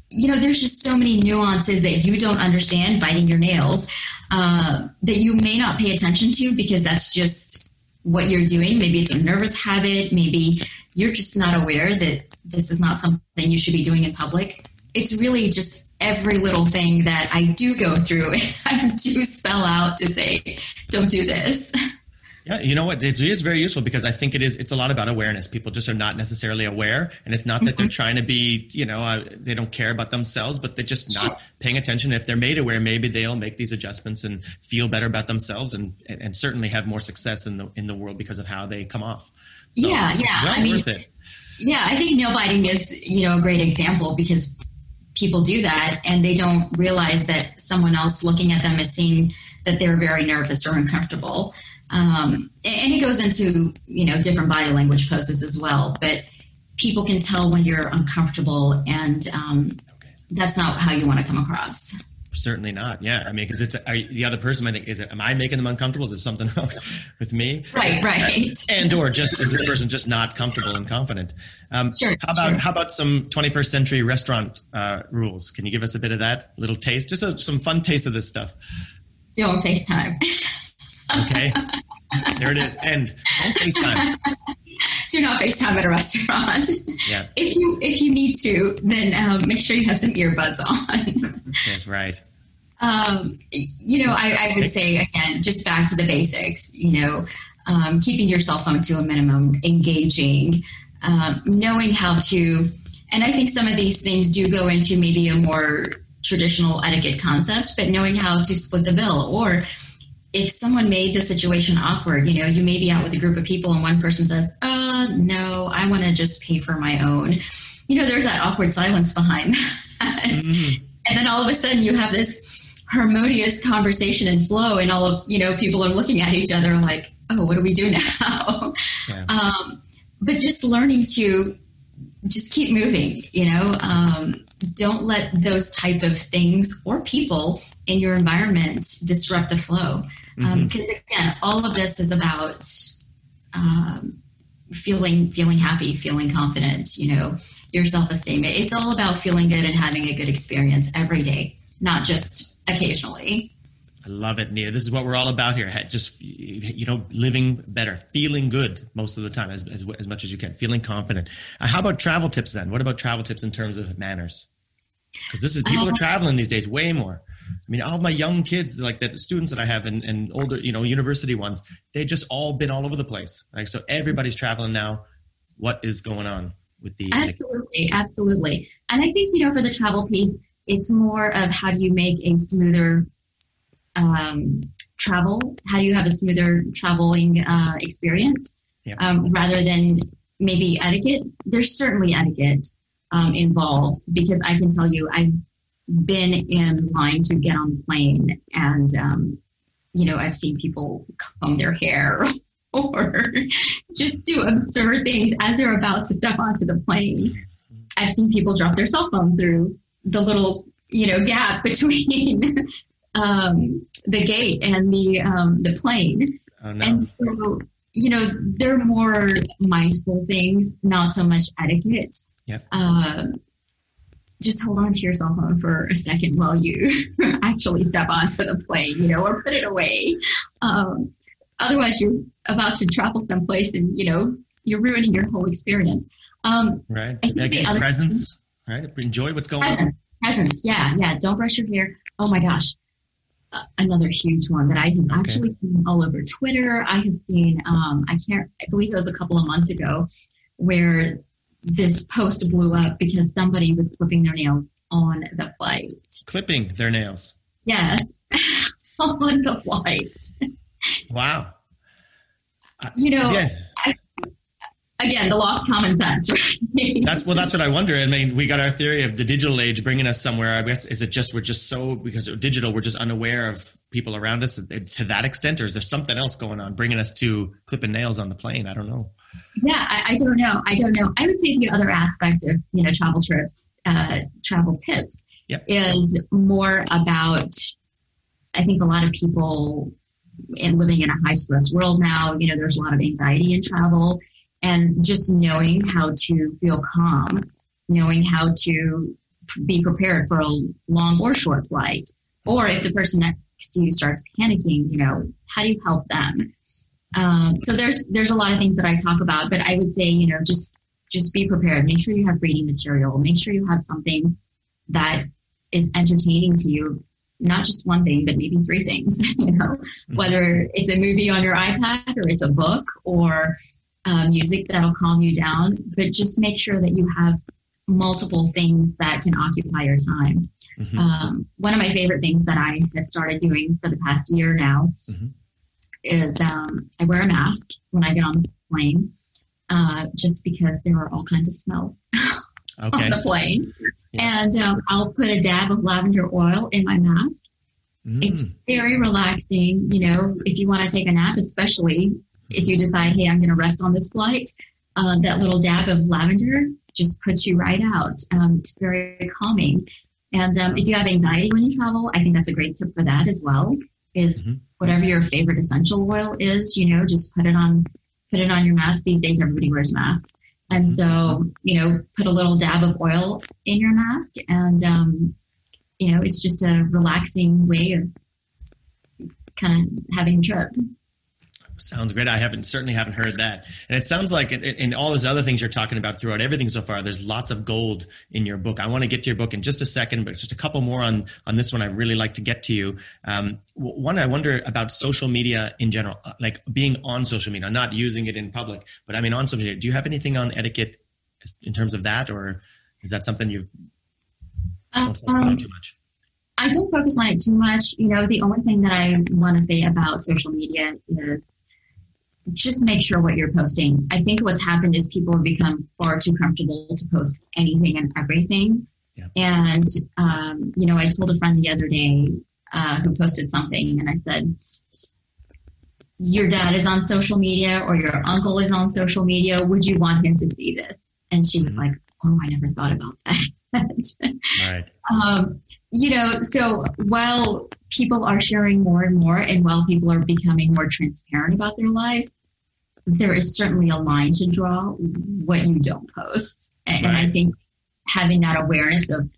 you know there's just so many nuances that you don't understand biting your nails uh, that you may not pay attention to because that's just what you're doing maybe it's a nervous habit maybe you're just not aware that this is not something you should be doing in public it's really just every little thing that I do go through. I do spell out to say, don't do this. Yeah, you know what? It is very useful because I think it is. It's a lot about awareness. People just are not necessarily aware, and it's not that they're mm-hmm. trying to be, you know, uh, they don't care about themselves, but they're just not paying attention. If they're made aware, maybe they'll make these adjustments and feel better about themselves, and and certainly have more success in the in the world because of how they come off. So, yeah, yeah. Well I mean, yeah, I think nail biting is you know a great example because people do that and they don't realize that someone else looking at them is seeing that they're very nervous or uncomfortable. Um, and it goes into you know different body language poses as well. But people can tell when you're uncomfortable, and um, that's not how you want to come across. Certainly not. Yeah, I mean, because it's are, the other person. I think is it. Am I making them uncomfortable? Is it something with me? Right, right. And or just is this person just not comfortable and confident? Um, sure. How about sure. how about some 21st century restaurant uh, rules? Can you give us a bit of that little taste? Just a, some fun taste of this stuff. Don't FaceTime. okay. There it is. End. Don't FaceTime. Do not FaceTime at a restaurant. Yeah. If you if you need to, then um, make sure you have some earbuds on. That's right. Um, you know, I, I would say again, just back to the basics. You know, um, keeping your cell phone to a minimum, engaging, um, knowing how to, and I think some of these things do go into maybe a more traditional etiquette concept, but knowing how to split the bill or if someone made the situation awkward, you know, you may be out with a group of people and one person says, uh, no, I want to just pay for my own. You know, there's that awkward silence behind that. Mm-hmm. And then all of a sudden you have this harmonious conversation and flow and all of, you know, people are looking at each other like, oh, what do we do now? Yeah. Um, but just learning to just keep moving, you know, um, don't let those type of things or people in your environment disrupt the flow because um, mm-hmm. again all of this is about um, feeling feeling happy feeling confident you know your self-esteem it's all about feeling good and having a good experience every day not just occasionally I love it, Nita. This is what we're all about here. Just you know, living better, feeling good most of the time, as as, as much as you can, feeling confident. Uh, how about travel tips then? What about travel tips in terms of manners? Because this is people are traveling these days way more. I mean, all my young kids, like the students that I have and, and older, you know, university ones, they just all been all over the place. Like, so everybody's traveling now. What is going on with the? Absolutely, absolutely. And I think, you know, for the travel piece, it's more of how do you make a smoother um, travel? How do you have a smoother traveling uh, experience yep. um, rather than maybe etiquette? There's certainly etiquette um, involved because I can tell you, I've been in line to get on the plane and um, you know i've seen people comb their hair or just do absurd things as they're about to step onto the plane i've seen people drop their cell phone through the little you know gap between um, the gate and the um, the plane oh, no. and so you know they're more mindful things not so much etiquette yep. Uh, just hold on to your cell phone for a second while you actually step onto the plane, you know, or put it away. Um, otherwise, you're about to travel someplace and, you know, you're ruining your whole experience. Um, right. Again, presence, right? Enjoy what's going presence, on. Presence, yeah, yeah. Don't brush your hair. Oh my gosh. Uh, another huge one that I have okay. actually seen all over Twitter. I have seen, um, I can't, I believe it was a couple of months ago, where this post blew up because somebody was clipping their nails on the flight. Clipping their nails? Yes, on the flight. Wow. You know, yeah. I, again, the lost common sense, right? That's well. That's what I wonder. I mean, we got our theory of the digital age bringing us somewhere. I guess is it just we're just so because of digital, we're just unaware of people around us to that extent, or is there something else going on bringing us to clipping nails on the plane? I don't know. Yeah, I, I, don't know. I don't know. I would say the other aspect of you know travel trips, uh, travel tips, yep. is more about. I think a lot of people in living in a high stress world now, you know, there's a lot of anxiety in travel, and just knowing how to feel calm, knowing how to be prepared for a long or short flight, or if the person next to you starts panicking, you know, how do you help them? Um, so there's there's a lot of things that I talk about, but I would say you know just just be prepared. Make sure you have reading material. Make sure you have something that is entertaining to you. Not just one thing, but maybe three things. You know, mm-hmm. whether it's a movie on your iPad or it's a book or uh, music that'll calm you down. But just make sure that you have multiple things that can occupy your time. Mm-hmm. Um, one of my favorite things that I have started doing for the past year now. Mm-hmm is um, I wear a mask when I get on the plane, uh, just because there are all kinds of smells okay. on the plane. Yeah. And um, I'll put a dab of lavender oil in my mask. Mm. It's very relaxing. You know, if you want to take a nap, especially if you decide, hey, I'm going to rest on this flight, uh, that little dab of lavender just puts you right out. Um, it's very calming. And um, if you have anxiety when you travel, I think that's a great tip for that as well. Is Mhm. whatever your favorite essential oil is, you know, just put it on, put it on your mask. These days, everybody wears masks, and so you know, put a little dab of oil in your mask, and um, you know, it's just a relaxing way of kind of having a trip. Sounds great. I haven't certainly haven't heard that, and it sounds like in, in all those other things you're talking about throughout everything so far, there's lots of gold in your book. I want to get to your book in just a second, but just a couple more on on this one. I really like to get to you. Um, one, I wonder about social media in general, uh, like being on social media, not using it in public, but I mean on social media. Do you have anything on etiquette in terms of that, or is that something you've don't focus on um, too much? I don't focus on it too much. You know, the only thing that I want to say about social media is just make sure what you're posting. I think what's happened is people have become far too comfortable to post anything and everything. Yeah. And, um, you know, I told a friend the other day uh, who posted something, and I said, Your dad is on social media or your uncle is on social media. Would you want him to see this? And she was Mhm. like, Oh, I never thought about that. Right. um, you know, so while people are sharing more and more, and while people are becoming more transparent about their lives, there is certainly a line to draw what you don't post. And, and I think having that awareness of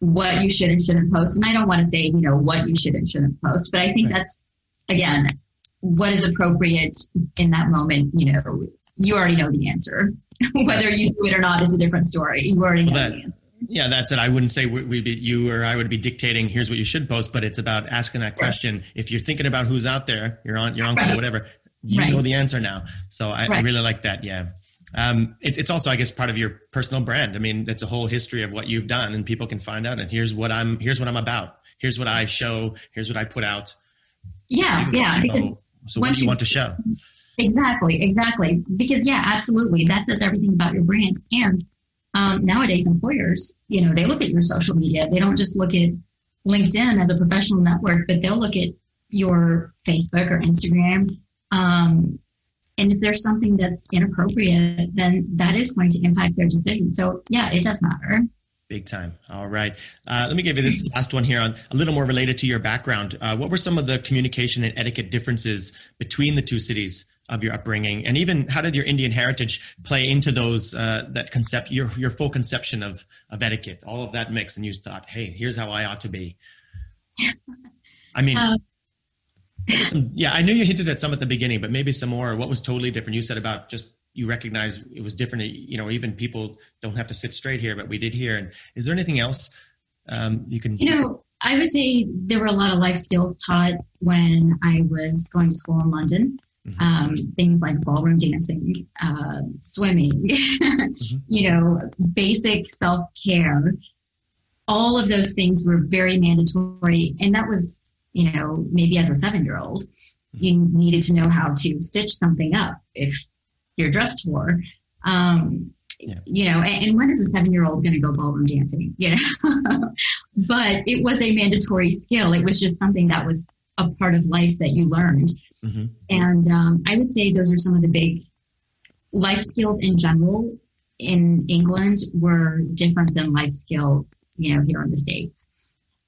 what you should and shouldn't post, and I don't want to say, you know, what you should and shouldn't post, but I think Right. that's, again, what is appropriate in that moment, you know, you already know the answer. Whether you do it or not is a different story. You already know Well, the that- answer. Yeah, that's it. I wouldn't say we- we'd be, you or I would be dictating. Here's what you should post, but it's about asking that question. If you're thinking about who's out there, your aunt, your uncle, Right. whatever, you Right. know the answer now. So I, I really like that. Yeah, um, it, it's also, I guess, part of your personal brand. I mean, it's a whole history of what you've done, and people can find out. And here's what I'm. Here's what I'm about. Here's what I show. Here's what I put out. Yeah, So- yeah. so- Because so what do you you- want to show? Exactly, exactly. Because yeah, absolutely, that says everything about your brand. And um, nowadays, employers, you know, they look at your social media. They don't just look at LinkedIn as a professional network, but they'll look at your Facebook or Instagram. Um, and if there's something that's inappropriate, then that is going to impact their decision. So yeah, it does matter. Big time. All right. Uh, let me give you this last one here on a little more related to your background. Uh, what were some of the communication and etiquette differences between the two cities of your upbringing, and even how did your Indian heritage play into those uh, that concept your your full conception of of etiquette, all of that mix, and you thought, hey, here's how I ought to be. I mean. Uh, some, yeah, I knew you hinted at some at the beginning, but maybe some more. What was totally different? You said about just you recognize it was different. You know, even people don't have to sit straight here, but we did here. And is there anything else um, you can? You know, I would say there were a lot of life skills taught when I was going to school in London. Mhm. Um, things like ballroom dancing, uh, swimming, you know, basic self care. All of those things were very mandatory. And that was, you know, maybe as a seven year old, you needed to know how to stitch something up if your dress tore. Um, Yeah. You know, and, and when is a seven year old going to go ballroom dancing? You know, but it was a mandatory skill. It was just something that was a part of life that you learned. Mhm. And um, I would say those are some of the big life skills in general in England were different than life skills, you know, here in the States.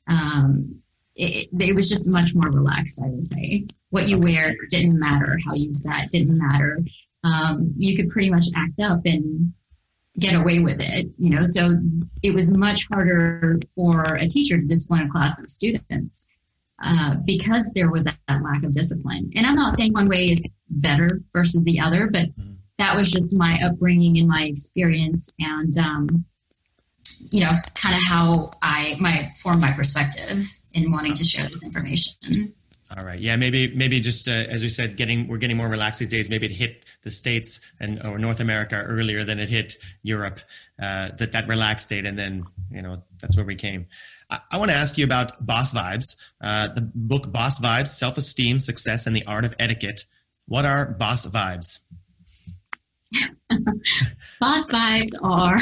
Um, it, it was just much more relaxed, I would say. What you wear didn't matter. How you sat didn't matter. Um, you could pretty much act up and get away with it, you know. So it was much harder for a teacher to discipline a class of students uh, because there was that, that lack of discipline. And I'm not saying one way is better versus the other, but that was just my upbringing and my experience, and um, you know, kind of how I my formed my perspective in wanting to share this information. All right. Yeah. Maybe. Maybe just uh, as we said, getting we're getting more relaxed these days. Maybe it hit the states and or North America earlier than it hit Europe. Uh, that that relaxed state, and then you know that's where we came. I, I want to ask you about Boss Vibes, uh, the book Boss Vibes: Self Esteem, Success, and the Art of Etiquette. What are Boss Vibes? Boss vibes are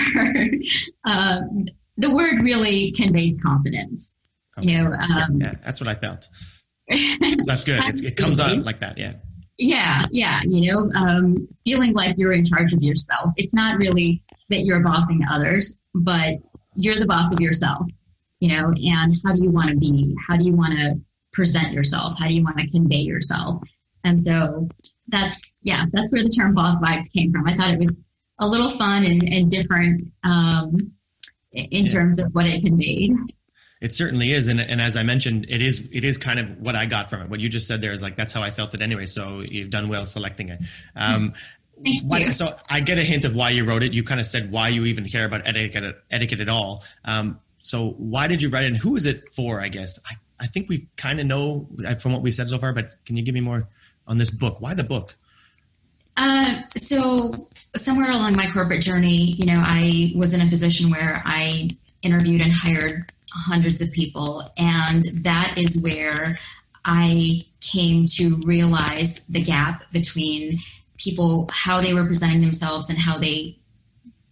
um, the word really conveys confidence. Okay. You know, um, yeah, that's what I felt. so that's good. It, it, comes out like that. Yeah. Yeah, yeah. You know, um, feeling like you're in charge of yourself. It's not really that you're bossing others, but you're the boss of yourself. You know, and how do you want to be? How do you want to present yourself? How do you want to convey yourself? And so that's yeah, that's where the term boss vibes came from. I thought it was a little fun and, and different um, in yeah. terms of what it conveyed. It certainly is, and and as I mentioned, it is it is kind of what I got from it. What you just said there is like that's how I felt it anyway. So you've done well selecting it. Um, why, so I get a hint of why you wrote it. You kind of said why you even care about etiquette etiquette at all. Um, so why did you write it, and who is it for? I guess I, I think we kind of know from what we said so far, but can you give me more on this book? Why the book? Uh, so somewhere along my corporate journey, you know, I was in a position where I interviewed and hired hundreds of people. And that is where I came to realize the gap between people, how they were presenting themselves and how they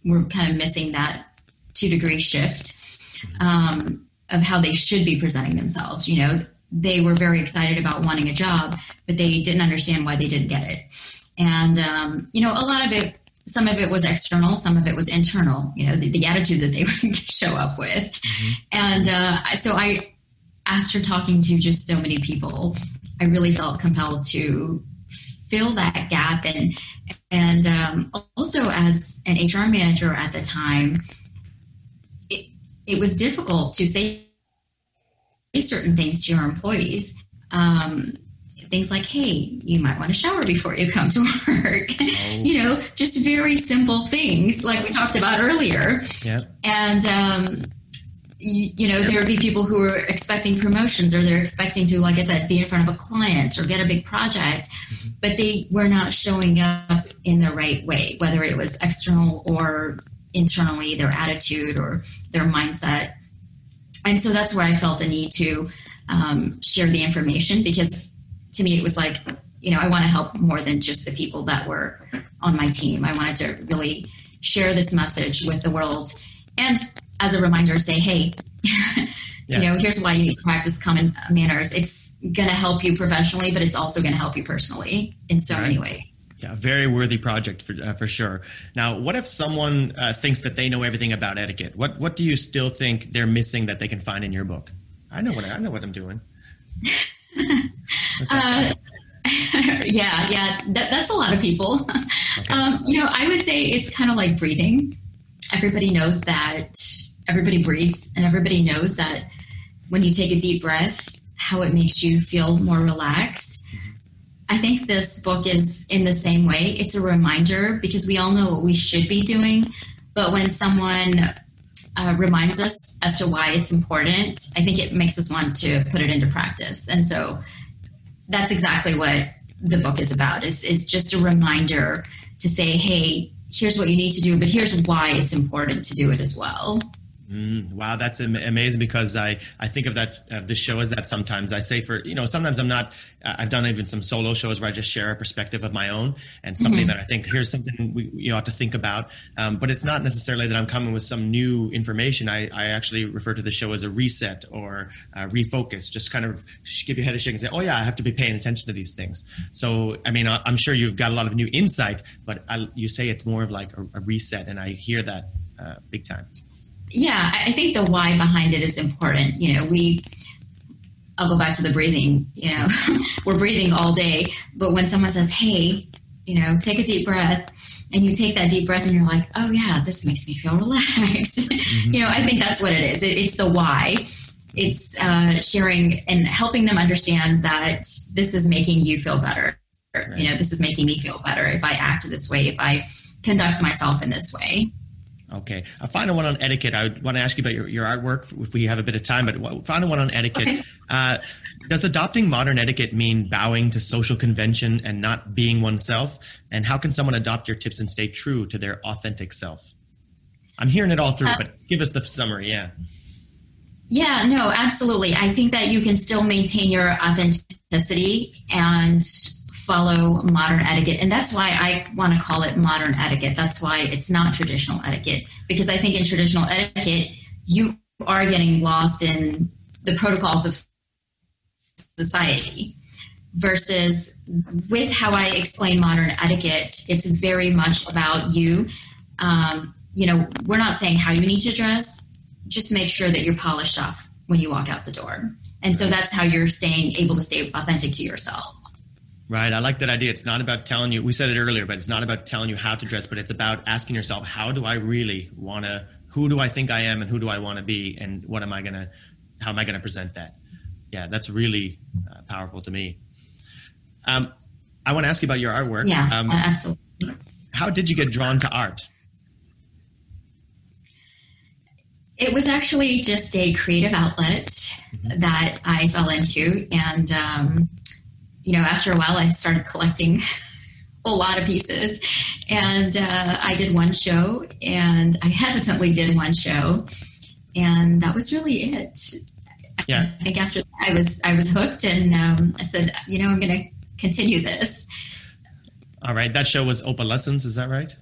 were kind of missing that two degree shift um, of how they should be presenting themselves. You know, they were very excited about wanting a job, but they didn't understand why they didn't get it. And, um, you know, a lot of it some of it was external, some of it was internal, you know, the, the attitude that they would show up with. Mm-hmm. And uh, so I, after talking to just so many people, I really felt compelled to fill that gap. And, and um, also as an HR manager at the time, it, was difficult to say certain things to your employees. Um, things like, hey, you might want to shower before you come to work. Oh. you know, just very simple things like we talked about earlier. Yeah. And, um, you, you, know, there would be people who are expecting promotions or they're expecting to, like I said, be in front of a client or get a big project, mm-hmm. but they were not showing up in the right way, whether it was external or internally, their attitude or their mindset. And so that's where I felt the need to um, share the information because to me, it was like, you know, I want to help more than just the people that were on my team. I wanted to really share this message with the world. And as a reminder, say, hey, yeah. you know, here's why you need to practice common manners. It's going to help you professionally, but it's also going to help you personally in so right. many ways. Yeah, very worthy project for uh, for sure. Now, what if someone uh, thinks that they know everything about etiquette? What what do you still think they're missing that they can find in your book? I know what I know what I'm doing. Uh, yeah, yeah, that, that's a lot of people. Okay. Um, you know, I would say it's kind of like breathing. Everybody knows that everybody breathes, and everybody knows that when you take a deep breath, how it makes you feel more relaxed. I think this book is in the same way. It's a reminder because we all know what we should be doing, but when someone uh, reminds us as to why it's important, I think it makes us want to put it into practice. And so that's exactly what the book is about is, is just a reminder to say hey here's what you need to do but here's why it's important to do it as well Mm, wow, that's amazing because I, I think of that uh, this show as that sometimes. I say for you know sometimes I'm not I've done even some solo shows where I just share a perspective of my own and something mm-hmm. that I think here's something we you ought to think about. Um, but it's not necessarily that I'm coming with some new information. I, I actually refer to the show as a reset or a refocus just kind of give your head a shake and say oh yeah I have to be paying attention to these things. So I mean I'm sure you've got a lot of new insight but I, you say it's more of like a, a reset and I hear that uh, big time yeah, I think the why behind it is important. You know, we, I'll go back to the breathing, you know, we're breathing all day, but when someone says, hey, you know, take a deep breath, and you take that deep breath and you're like, oh, yeah, this makes me feel relaxed. Mm-hmm. you know, I think that's what it is. It, it's the why. It's uh, sharing and helping them understand that this is making you feel better. Right. You know, this is making me feel better if I act this way, if I conduct myself in this way. Okay. A final one on etiquette. I want to ask you about your, your artwork if we have a bit of time, but final one on etiquette. Okay. Uh, does adopting modern etiquette mean bowing to social convention and not being oneself? And how can someone adopt your tips and stay true to their authentic self? I'm hearing it all through, uh, but give us the summary. Yeah. Yeah, no, absolutely. I think that you can still maintain your authenticity and follow modern etiquette. And that's why I want to call it modern etiquette. That's why it's not traditional etiquette. Because I think in traditional etiquette, you are getting lost in the protocols of society versus with how I explain modern etiquette, it's very much about you. Um, you know, we're not saying how you need to dress, just make sure that you're polished off when you walk out the door. And so that's how you're staying able to stay authentic to yourself. Right. I like that idea. It's not about telling you, we said it earlier, but it's not about telling you how to dress, but it's about asking yourself, how do I really want to, who do I think I am and who do I want to be? And what am I going to, how am I going to present that? Yeah, that's really uh, powerful to me. Um, I want to ask you about your artwork. Yeah, um, absolutely. How did you get drawn to art? It was actually just a creative outlet mm-hmm. that I fell into. And, um, you know, after a while, I started collecting a lot of pieces. And uh, I did one show, and I hesitantly did one show. And that was really it. Yeah. I think after that, I was I was hooked, and um, I said, you know, I'm going to continue this. All right, that show was Opalescence, is that right?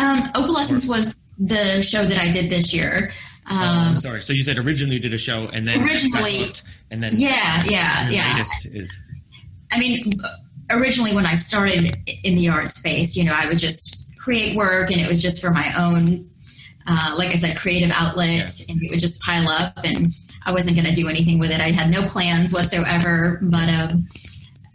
Um, Opalescence was the show that I did this year. Um, oh, I'm um, sorry. So you said originally you did a show, and then originally, and then yeah, yeah, yeah. Latest is. I mean, originally when I started in the art space, you know, I would just create work, and it was just for my own, uh, like I said, creative outlet, yeah. and it would just pile up, and I wasn't going to do anything with it. I had no plans whatsoever, but. Um,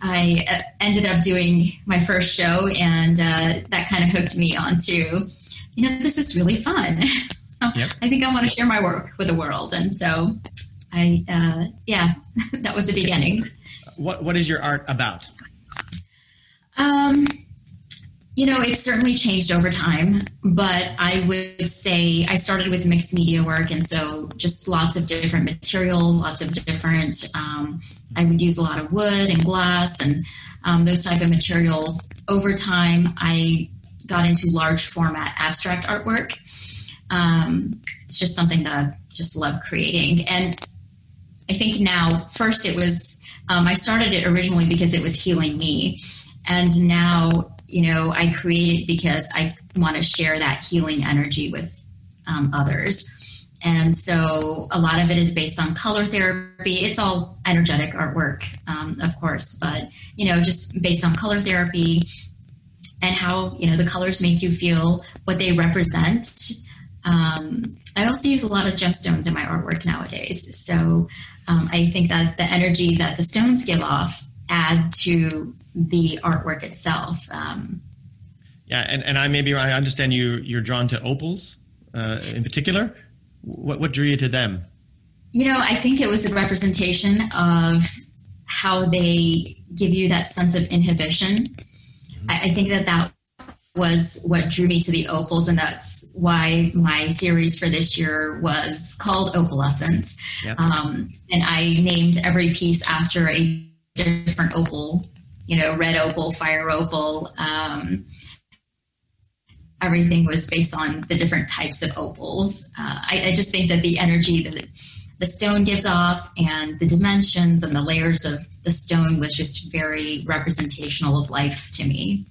I uh, ended up doing my first show, and uh, that kind of hooked me onto, you know, this is really fun. Yep. I think I want to share my work with the world, and so I, uh, yeah, that was the beginning. What What is your art about? Um, you know, it's certainly changed over time, but I would say I started with mixed media work, and so just lots of different material, lots of different. Um, I would use a lot of wood and glass and um, those type of materials. Over time, I got into large format abstract artwork. Um, it's just something that I just love creating, and I think now, first it was um, I started it originally because it was healing me, and now you know I create it because I want to share that healing energy with um, others. And so a lot of it is based on color therapy. It's all energetic artwork, um, of course, but you know, just based on color therapy and how you know the colors make you feel, what they represent. Um, I also use a lot of gemstones in my artwork nowadays. So um, I think that the energy that the stones give off add to the artwork itself. Um, yeah, and, and I maybe I understand you you're drawn to opals uh, in particular. What, what drew you to them? You know, I think it was a representation of how they give you that sense of inhibition. Mm-hmm. I, I think that that was what drew me to the opals, and that's why my series for this year was called Opalescence. Yep. Um, and I named every piece after a different opal, you know, red opal, fire opal, um, everything was based on the different types of opals. Uh, I, I, just think that the energy that the stone gives off and the dimensions and the layers of the stone was just very representational of life to me.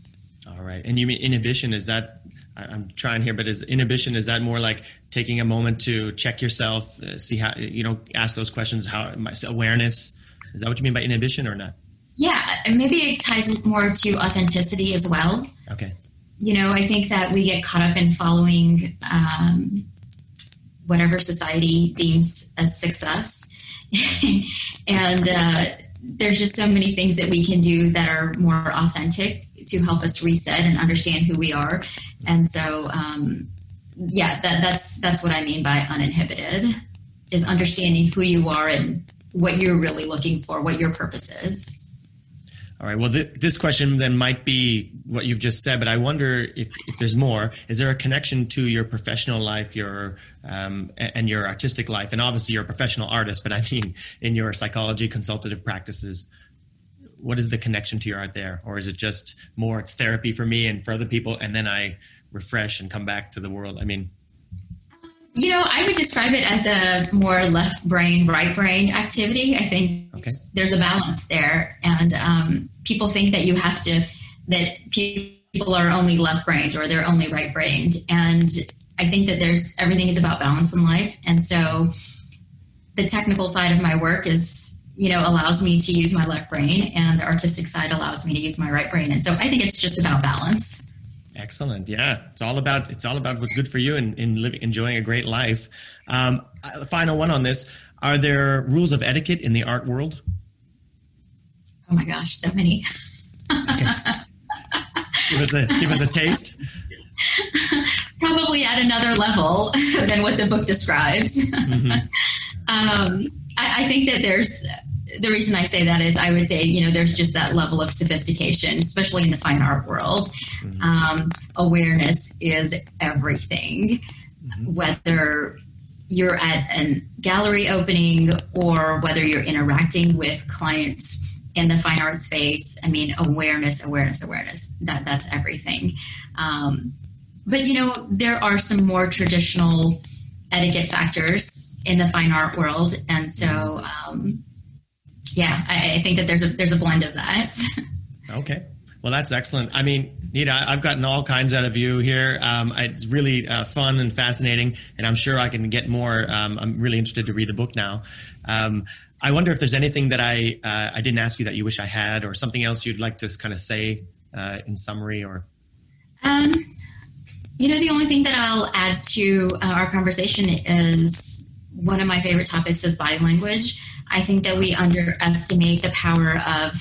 All right. And you mean inhibition? Is that, I'm trying here, but is inhibition, is that more like taking a moment to check yourself, uh, see how, you know, ask those questions, how, my awareness? Is that what you mean by inhibition or not? Yeah, maybe it ties more to authenticity as well. Okay you know, I think that we get caught up in following um, whatever society deems as success. and uh, there's just so many things that we can do that are more authentic to help us reset and understand who we are. And so, um, yeah, that, that's that's what I mean by uninhibited is understanding who you are and what you're really looking for, what your purpose is. All right. Well, th- this question then might be what you've just said, but I wonder if, if there's more. Is there a connection to your professional life, your um, and your artistic life, and obviously you're a professional artist, but I mean in your psychology consultative practices? What is the connection to your art there, or is it just more it's therapy for me and for other people, and then I refresh and come back to the world? I mean, you know, I would describe it as a more left brain, right brain activity. I think okay. there's a balance there, and um, people think that you have to that people are only left brained or they're only right brained, and I think that there's everything is about balance in life, and so the technical side of my work is you know allows me to use my left brain and the artistic side allows me to use my right brain. And so i think it's just about balance. Excellent. Yeah it's all about it's all about what's good for you and in, in living enjoying a great life. Um, final one on this. Are there rules of etiquette in the art world? Oh my gosh so many. Give us a give us a taste. Probably at another level than what the book describes. Mm-hmm. um, I, I think that there's the reason I say that is I would say, you know, there's just that level of sophistication, especially in the fine art world. Mm-hmm. Um, awareness is everything, mm-hmm. whether you're at a gallery opening or whether you're interacting with clients in the fine art space. I mean, awareness, awareness, awareness. That that's everything. Um, but you know, there are some more traditional etiquette factors in the fine art world, and so um, yeah, I, I, think that there's a there's a blend of that. okay, well, that's excellent. I mean, Nita, I've gotten all kinds out of you here. Um, it's really uh, fun and fascinating, and I'm sure I can get more. Um, I'm really interested to read the book now. Um, I wonder if there's anything that I uh, I didn't ask you that you wish I had, or something else you'd like to kind of say uh, in summary, or. Um, you know, the only thing that I'll add to uh, our conversation is one of my favorite topics is body language. I think that we underestimate the power of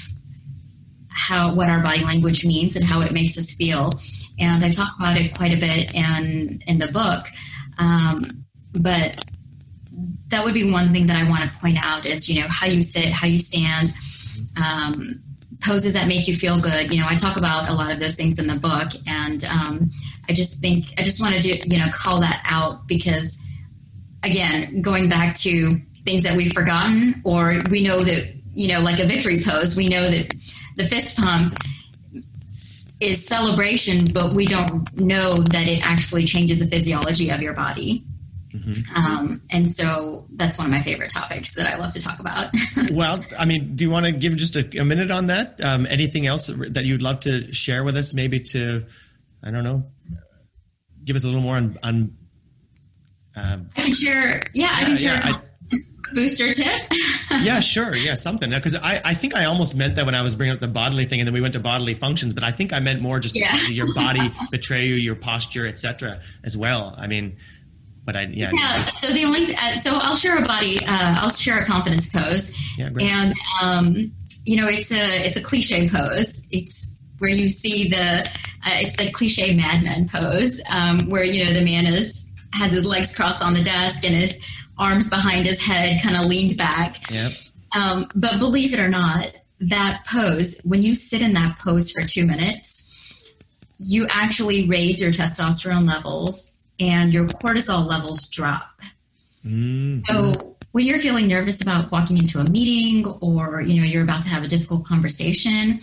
how what our body language means and how it makes us feel. And I talk about it quite a bit in in the book. Um, but that would be one thing that I want to point out is you know how you sit, how you stand, um, poses that make you feel good. You know, I talk about a lot of those things in the book, and um, I just think I just want to do you know call that out because again, going back to things that we've forgotten, or we know that, you know, like a victory pose, we know that the fist pump is celebration, but we don't know that it actually changes the physiology of your body. Mm-hmm. Um, and so that's one of my favorite topics that I love to talk about. well, I mean, do you want to give just a, a minute on that? Um, anything else that you'd love to share with us? Maybe to, I don't know, give us a little more on. on um, I can share. Yeah, yeah I can share. Yeah, I, booster tip? yeah, sure. Yeah, something. Because I, I think I almost meant that when I was bringing up the bodily thing, and then we went to bodily functions. But I think I meant more just yeah. your body betray you, your posture, etc. As well. I mean, but I yeah. Yeah. So the only uh, so I'll share a body. Uh, I'll share a confidence pose. Yeah, great. And um, you know, it's a it's a cliche pose. It's where you see the uh, it's the cliche madman pose, um, where you know the man is has his legs crossed on the desk and his arms behind his head, kind of leaned back. Yep. Um, but believe it or not, that pose, when you sit in that pose for two minutes, you actually raise your testosterone levels and your cortisol levels drop. Mm-hmm. So when you're feeling nervous about walking into a meeting or you know you're about to have a difficult conversation,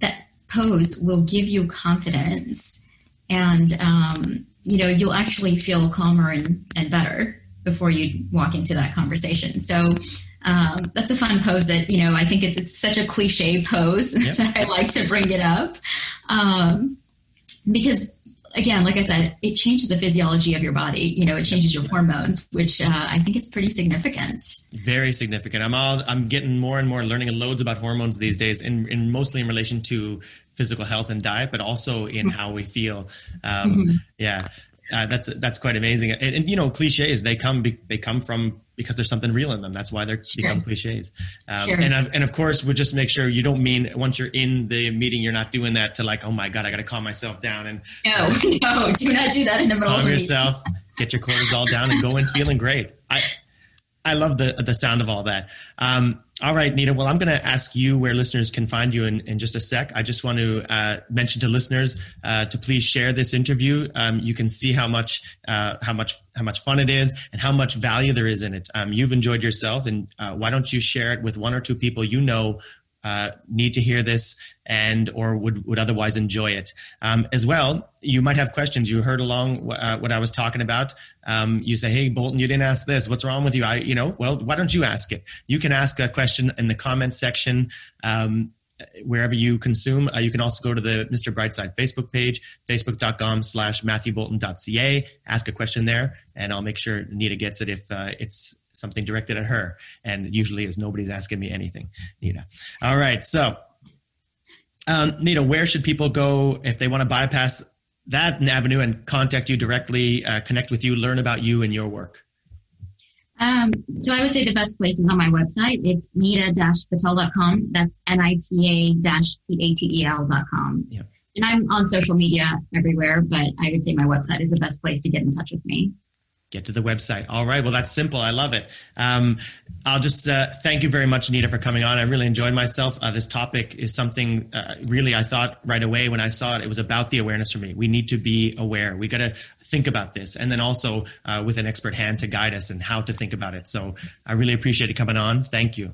that pose will give you confidence, and um, you know you'll actually feel calmer and, and better before you walk into that conversation. So um, that's a fun pose that, you know, I think it's, it's such a cliche pose yep. that I like to bring it up. Um, because again, like I said, it changes the physiology of your body. You know, it changes your hormones, which uh, I think is pretty significant. Very significant. I'm all I'm getting more and more learning loads about hormones these days, in, in mostly in relation to physical health and diet, but also in mm-hmm. how we feel. Um, mm-hmm. Yeah, uh, that's that's quite amazing. And, and, you know, cliches they come be, they come from because there's something real in them. That's why they're sure. become cliches. Um, sure. And and of course, we just make sure you don't mean once you're in the meeting, you're not doing that to like, oh my god, I got to calm myself down and no, no, do not do that in the middle. Calm of yourself, get your cortisol down, and go in feeling great. I I love the the sound of all that. Um, all right, Nita. Well, I'm going to ask you where listeners can find you in, in just a sec. I just want to uh, mention to listeners uh, to please share this interview. Um, you can see how much uh, how much how much fun it is and how much value there is in it. Um, you've enjoyed yourself, and uh, why don't you share it with one or two people you know uh, need to hear this and or would, would otherwise enjoy it um, as well you might have questions you heard along uh, what i was talking about um, you say hey Boulton you didn't ask this what's wrong with you i you know well why don't you ask it you can ask a question in the comments section um, wherever you consume. Uh, you can also go to the Mr. Brightside Facebook page, facebook.com slash matthewboulton.ca. Ask a question there, and I'll make sure Nita gets it if uh, it's something directed at her. And usually is nobody's asking me anything, Nita. All right. So, um, Nita, where should people go if they want to bypass that avenue and contact you directly, uh, connect with you, learn about you and your work? Um, so I would say the best place is on my website. It's nita-patel.com. That's N-I-T-A-P-A-T-E-L.com. Yeah. And I'm on social media everywhere, but I would say my website is the best place to get in touch with me. Get to the website. All right. Well, that's simple. I love it. Um, I'll just uh, thank you very much, Anita, for coming on. I really enjoyed myself. Uh, this topic is something uh, really I thought right away when I saw it, it was about the awareness for me. We need to be aware. We got to think about this, and then also uh, with an expert hand to guide us and how to think about it. So I really appreciate you coming on. Thank you.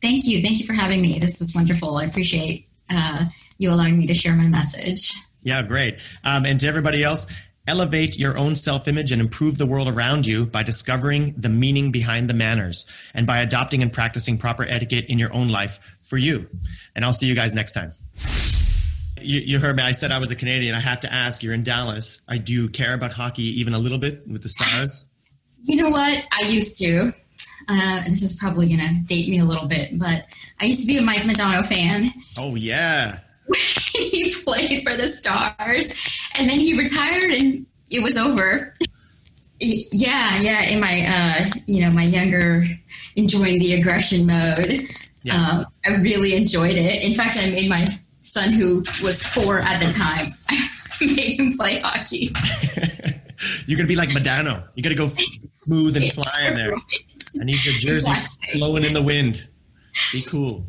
Thank you. Thank you for having me. This was wonderful. I appreciate uh, you allowing me to share my message. Yeah, great. Um, and to everybody else, Elevate your own self image and improve the world around you by discovering the meaning behind the manners and by adopting and practicing proper etiquette in your own life for you. And I'll see you guys next time. You, you heard me. I said I was a Canadian. I have to ask you're in Dallas. I do care about hockey even a little bit with the Stars. You know what? I used to. Uh, this is probably going to date me a little bit, but I used to be a Mike Modano fan. Oh, yeah. he played for the Stars, and then he retired, and it was over. yeah, yeah. In my, uh, you know, my younger, enjoying the aggression mode. Yeah. Um, I really enjoyed it. In fact, I made my son, who was four at the time, I made him play hockey. You're gonna be like Modano. You gotta go smooth and fly in there. I need your jersey Exactly. blowing in the wind. Be cool.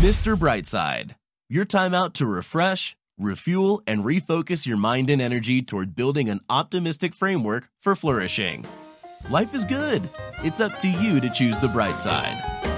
Mr. Brightside, your time out to refresh, refuel, and refocus your mind and energy toward building an optimistic framework for flourishing. Life is good. It's up to you to choose the bright side.